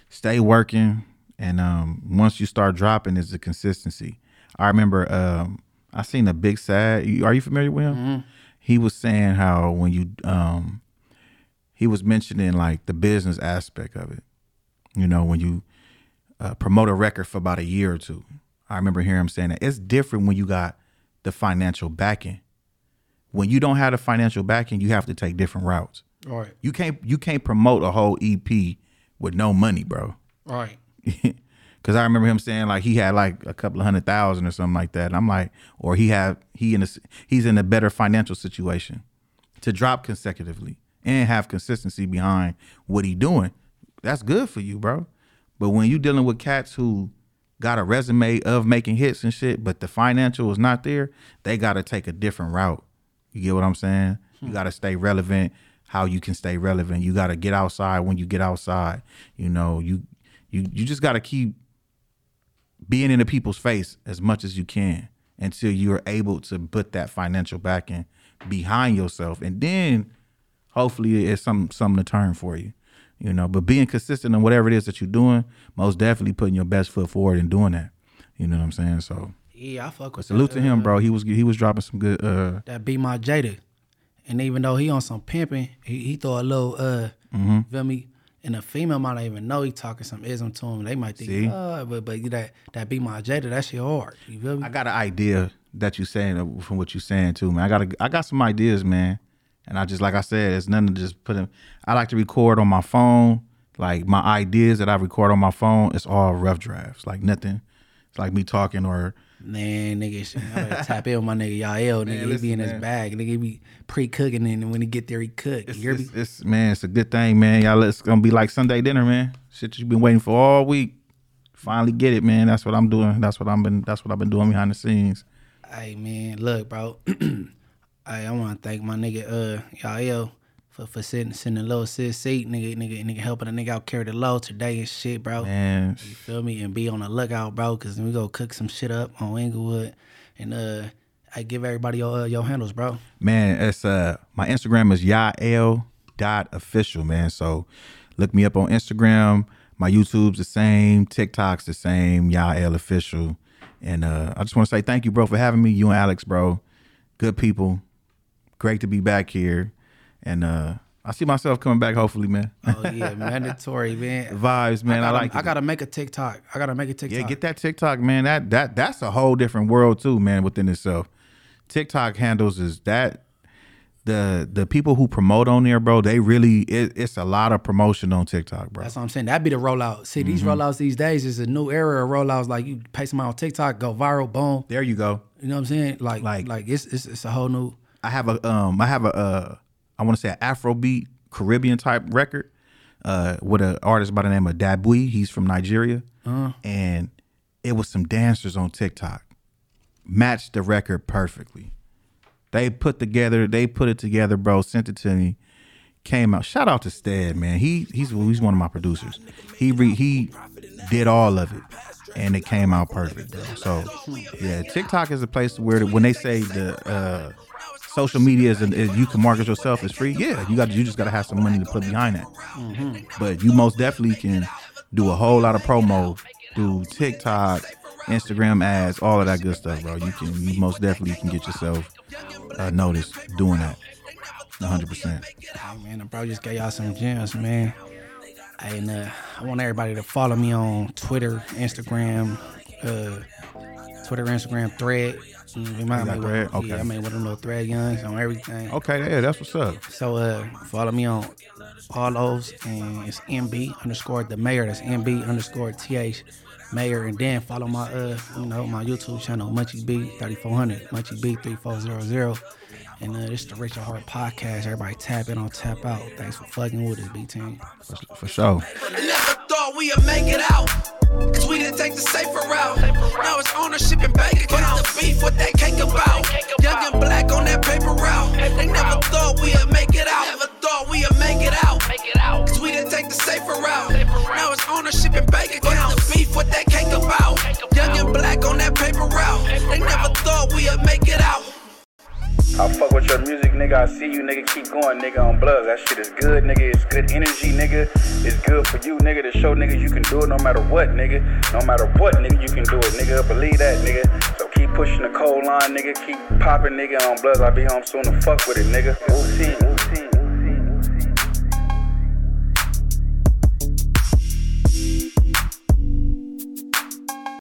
stay working, and um, once you start dropping, it's the consistency. I remember um, I seen a Big Sad. Are you familiar with him? He was saying how when you um, he was mentioning like the business aspect of it. You know, when you uh, promote a record for about a year or two. I remember hearing him saying that it's different when you got the financial backing. When you don't have the financial backing, you have to take different routes. All right, You can't you can't promote a whole EP with no money, bro. all right. Cause I remember him saying like he had like a couple of hundred thousand or something like that. And I'm like, or he had he in a he's in a better financial situation to drop consecutively and have consistency behind what he doing. That's good for you, bro. But when you dealing with cats who got a resume of making hits and shit, but the financial is not there, they gotta take a different route. You get what I'm saying? You hmm. gotta stay relevant. How you can stay relevant. You gotta get outside when you get outside. You know, you you you just gotta keep being in the people's face as much as you can until you're able to put that financial backing behind yourself, and then hopefully it's some something to turn for you. You know, but being consistent in whatever it is that you're doing, most definitely putting your best foot forward and doing that. You know what I'm saying? So Yeah, I fuck with salute that, to him, uh, bro. He was he was dropping some good. uh That be my Jada. And even though he on some pimping, he, he throw a little uh Mhm. feel me? And a female might not even know he talking some ism to him. They might think, See? uh, but but that that be my Jada, that shit hard. You feel me? I got an idea that you saying uh, from what you saying too, man. I got a, I got some ideas, man. And I just like I said, it's nothing to just put in. I like to record on my phone. Like my ideas that I record on my phone, it's all rough drafts. Like nothing. It's like me talking or Man, nigga, shit, I better tap in with my nigga Yah-L. Nigga, Man, he listen, be in his man. bag. Nigga, he be pre-cooking, and when he get there, he cook. You me? it's, it's man, it's a good thing, man. Y'all, it's gonna be like Sunday dinner, man. Shit you've been waiting for all week. Finally get it, man. That's what I'm doing. That's what I'm been. That's what I've been doing behind the scenes. Hey man, look, bro. hey, I want to thank my nigga uh Yah-L for for sitting sitting a little sis seat, nigga, nigga, nigga helping a nigga out carry the load today and shit, bro. Man. you feel me? And be on the lookout, bro, because we go cook some shit up on Inglewood, and uh, I give everybody your uh, your handles, bro. Man, it's uh my Instagram is yael dot official, man. So look me up on Instagram. My YouTube's the same, TikTok's the same, Yah-L official. And uh I just want to say thank you, bro, for having me. You and Alex, bro. Good people. Great to be back here. And uh I see myself coming back hopefully, man. Oh yeah, mandatory, man. Vibes, man. I, gotta, like I it. gotta make a TikTok. I gotta make a TikTok. Yeah, get that TikTok, man. That that that's a whole different world too, man, within itself. TikTok handles is that the the people who promote on there, bro, they really it, it's a lot of promotion on TikTok, bro. That's what I'm saying. That'd be the rollout. See, these Mhm. rollouts these days is a new era of rollouts. Like you pay somebody on TikTok, go viral, boom. There you go. You know what I'm saying? Like, like, like it's it's, it's a whole new. I have a um I have a uh I want to say an Afrobeat Caribbean type record uh with an artist by the name of Dabui. He's from Nigeria. Uh. And it was some dancers on TikTok. Matched the record perfectly. They put together, they put it together, bro, sent it to me. Came out. Shout out to Stead, man. He he's he's one of my producers. He re, he did all of it. And it came out perfect, bro. So yeah, TikTok is a place where when they say the uh social media is, is you can market yourself is free. Yeah, you got you just got to have some money to put behind that. Mhm. But you most definitely can do a whole lot of promo through TikTok, Instagram ads, all of that good stuff, bro. You can you most definitely can get yourself uh, noticed doing that. 100%. Hey, man, bro just gave y'all some gems, man. And uh, I want everybody to follow me on Twitter, Instagram, uh, Twitter, Instagram, Thread. Remind You me Thread? what- Yeah, Okay. I mean, with them little Thread youngs on everything. Okay, yeah, that's what's up. So uh, follow me on all those, and it's MB underscore the mayor. That's MB underscore TH mayor, and then follow my uh, you know, my YouTube channel, Munchie B thirty four hundred, Munchie B three four zero zero. And uh, this is the Rich At Heart podcast. Everybody tap in on tap out. Thanks for fucking with us, B team. For sure. Never thought we'd make it out. Cause we didn't take the safer route. Now it's ownership and bank accounts. The beef, what that cake about. Young and black on that paper route. They never thought we'd make it out. Never thought we'd make it out. Cause we didn't take the safer route. Now it's ownership and bank accounts. The beef, what that cake about. Young and black on that paper route. They never thought we'd make it out. I fuck with your music, nigga. I see you, nigga. Keep going, nigga, on blood. That shit is good, nigga. It's good energy, nigga. It's good for you, nigga, to show niggas you can do it no matter what, nigga. No matter what, nigga, you can do it, nigga. Believe that, nigga. So keep pushing the cold line, nigga. Keep popping, nigga, on blood. I'll be home soon to fuck with it, nigga. Wu team, Wu team.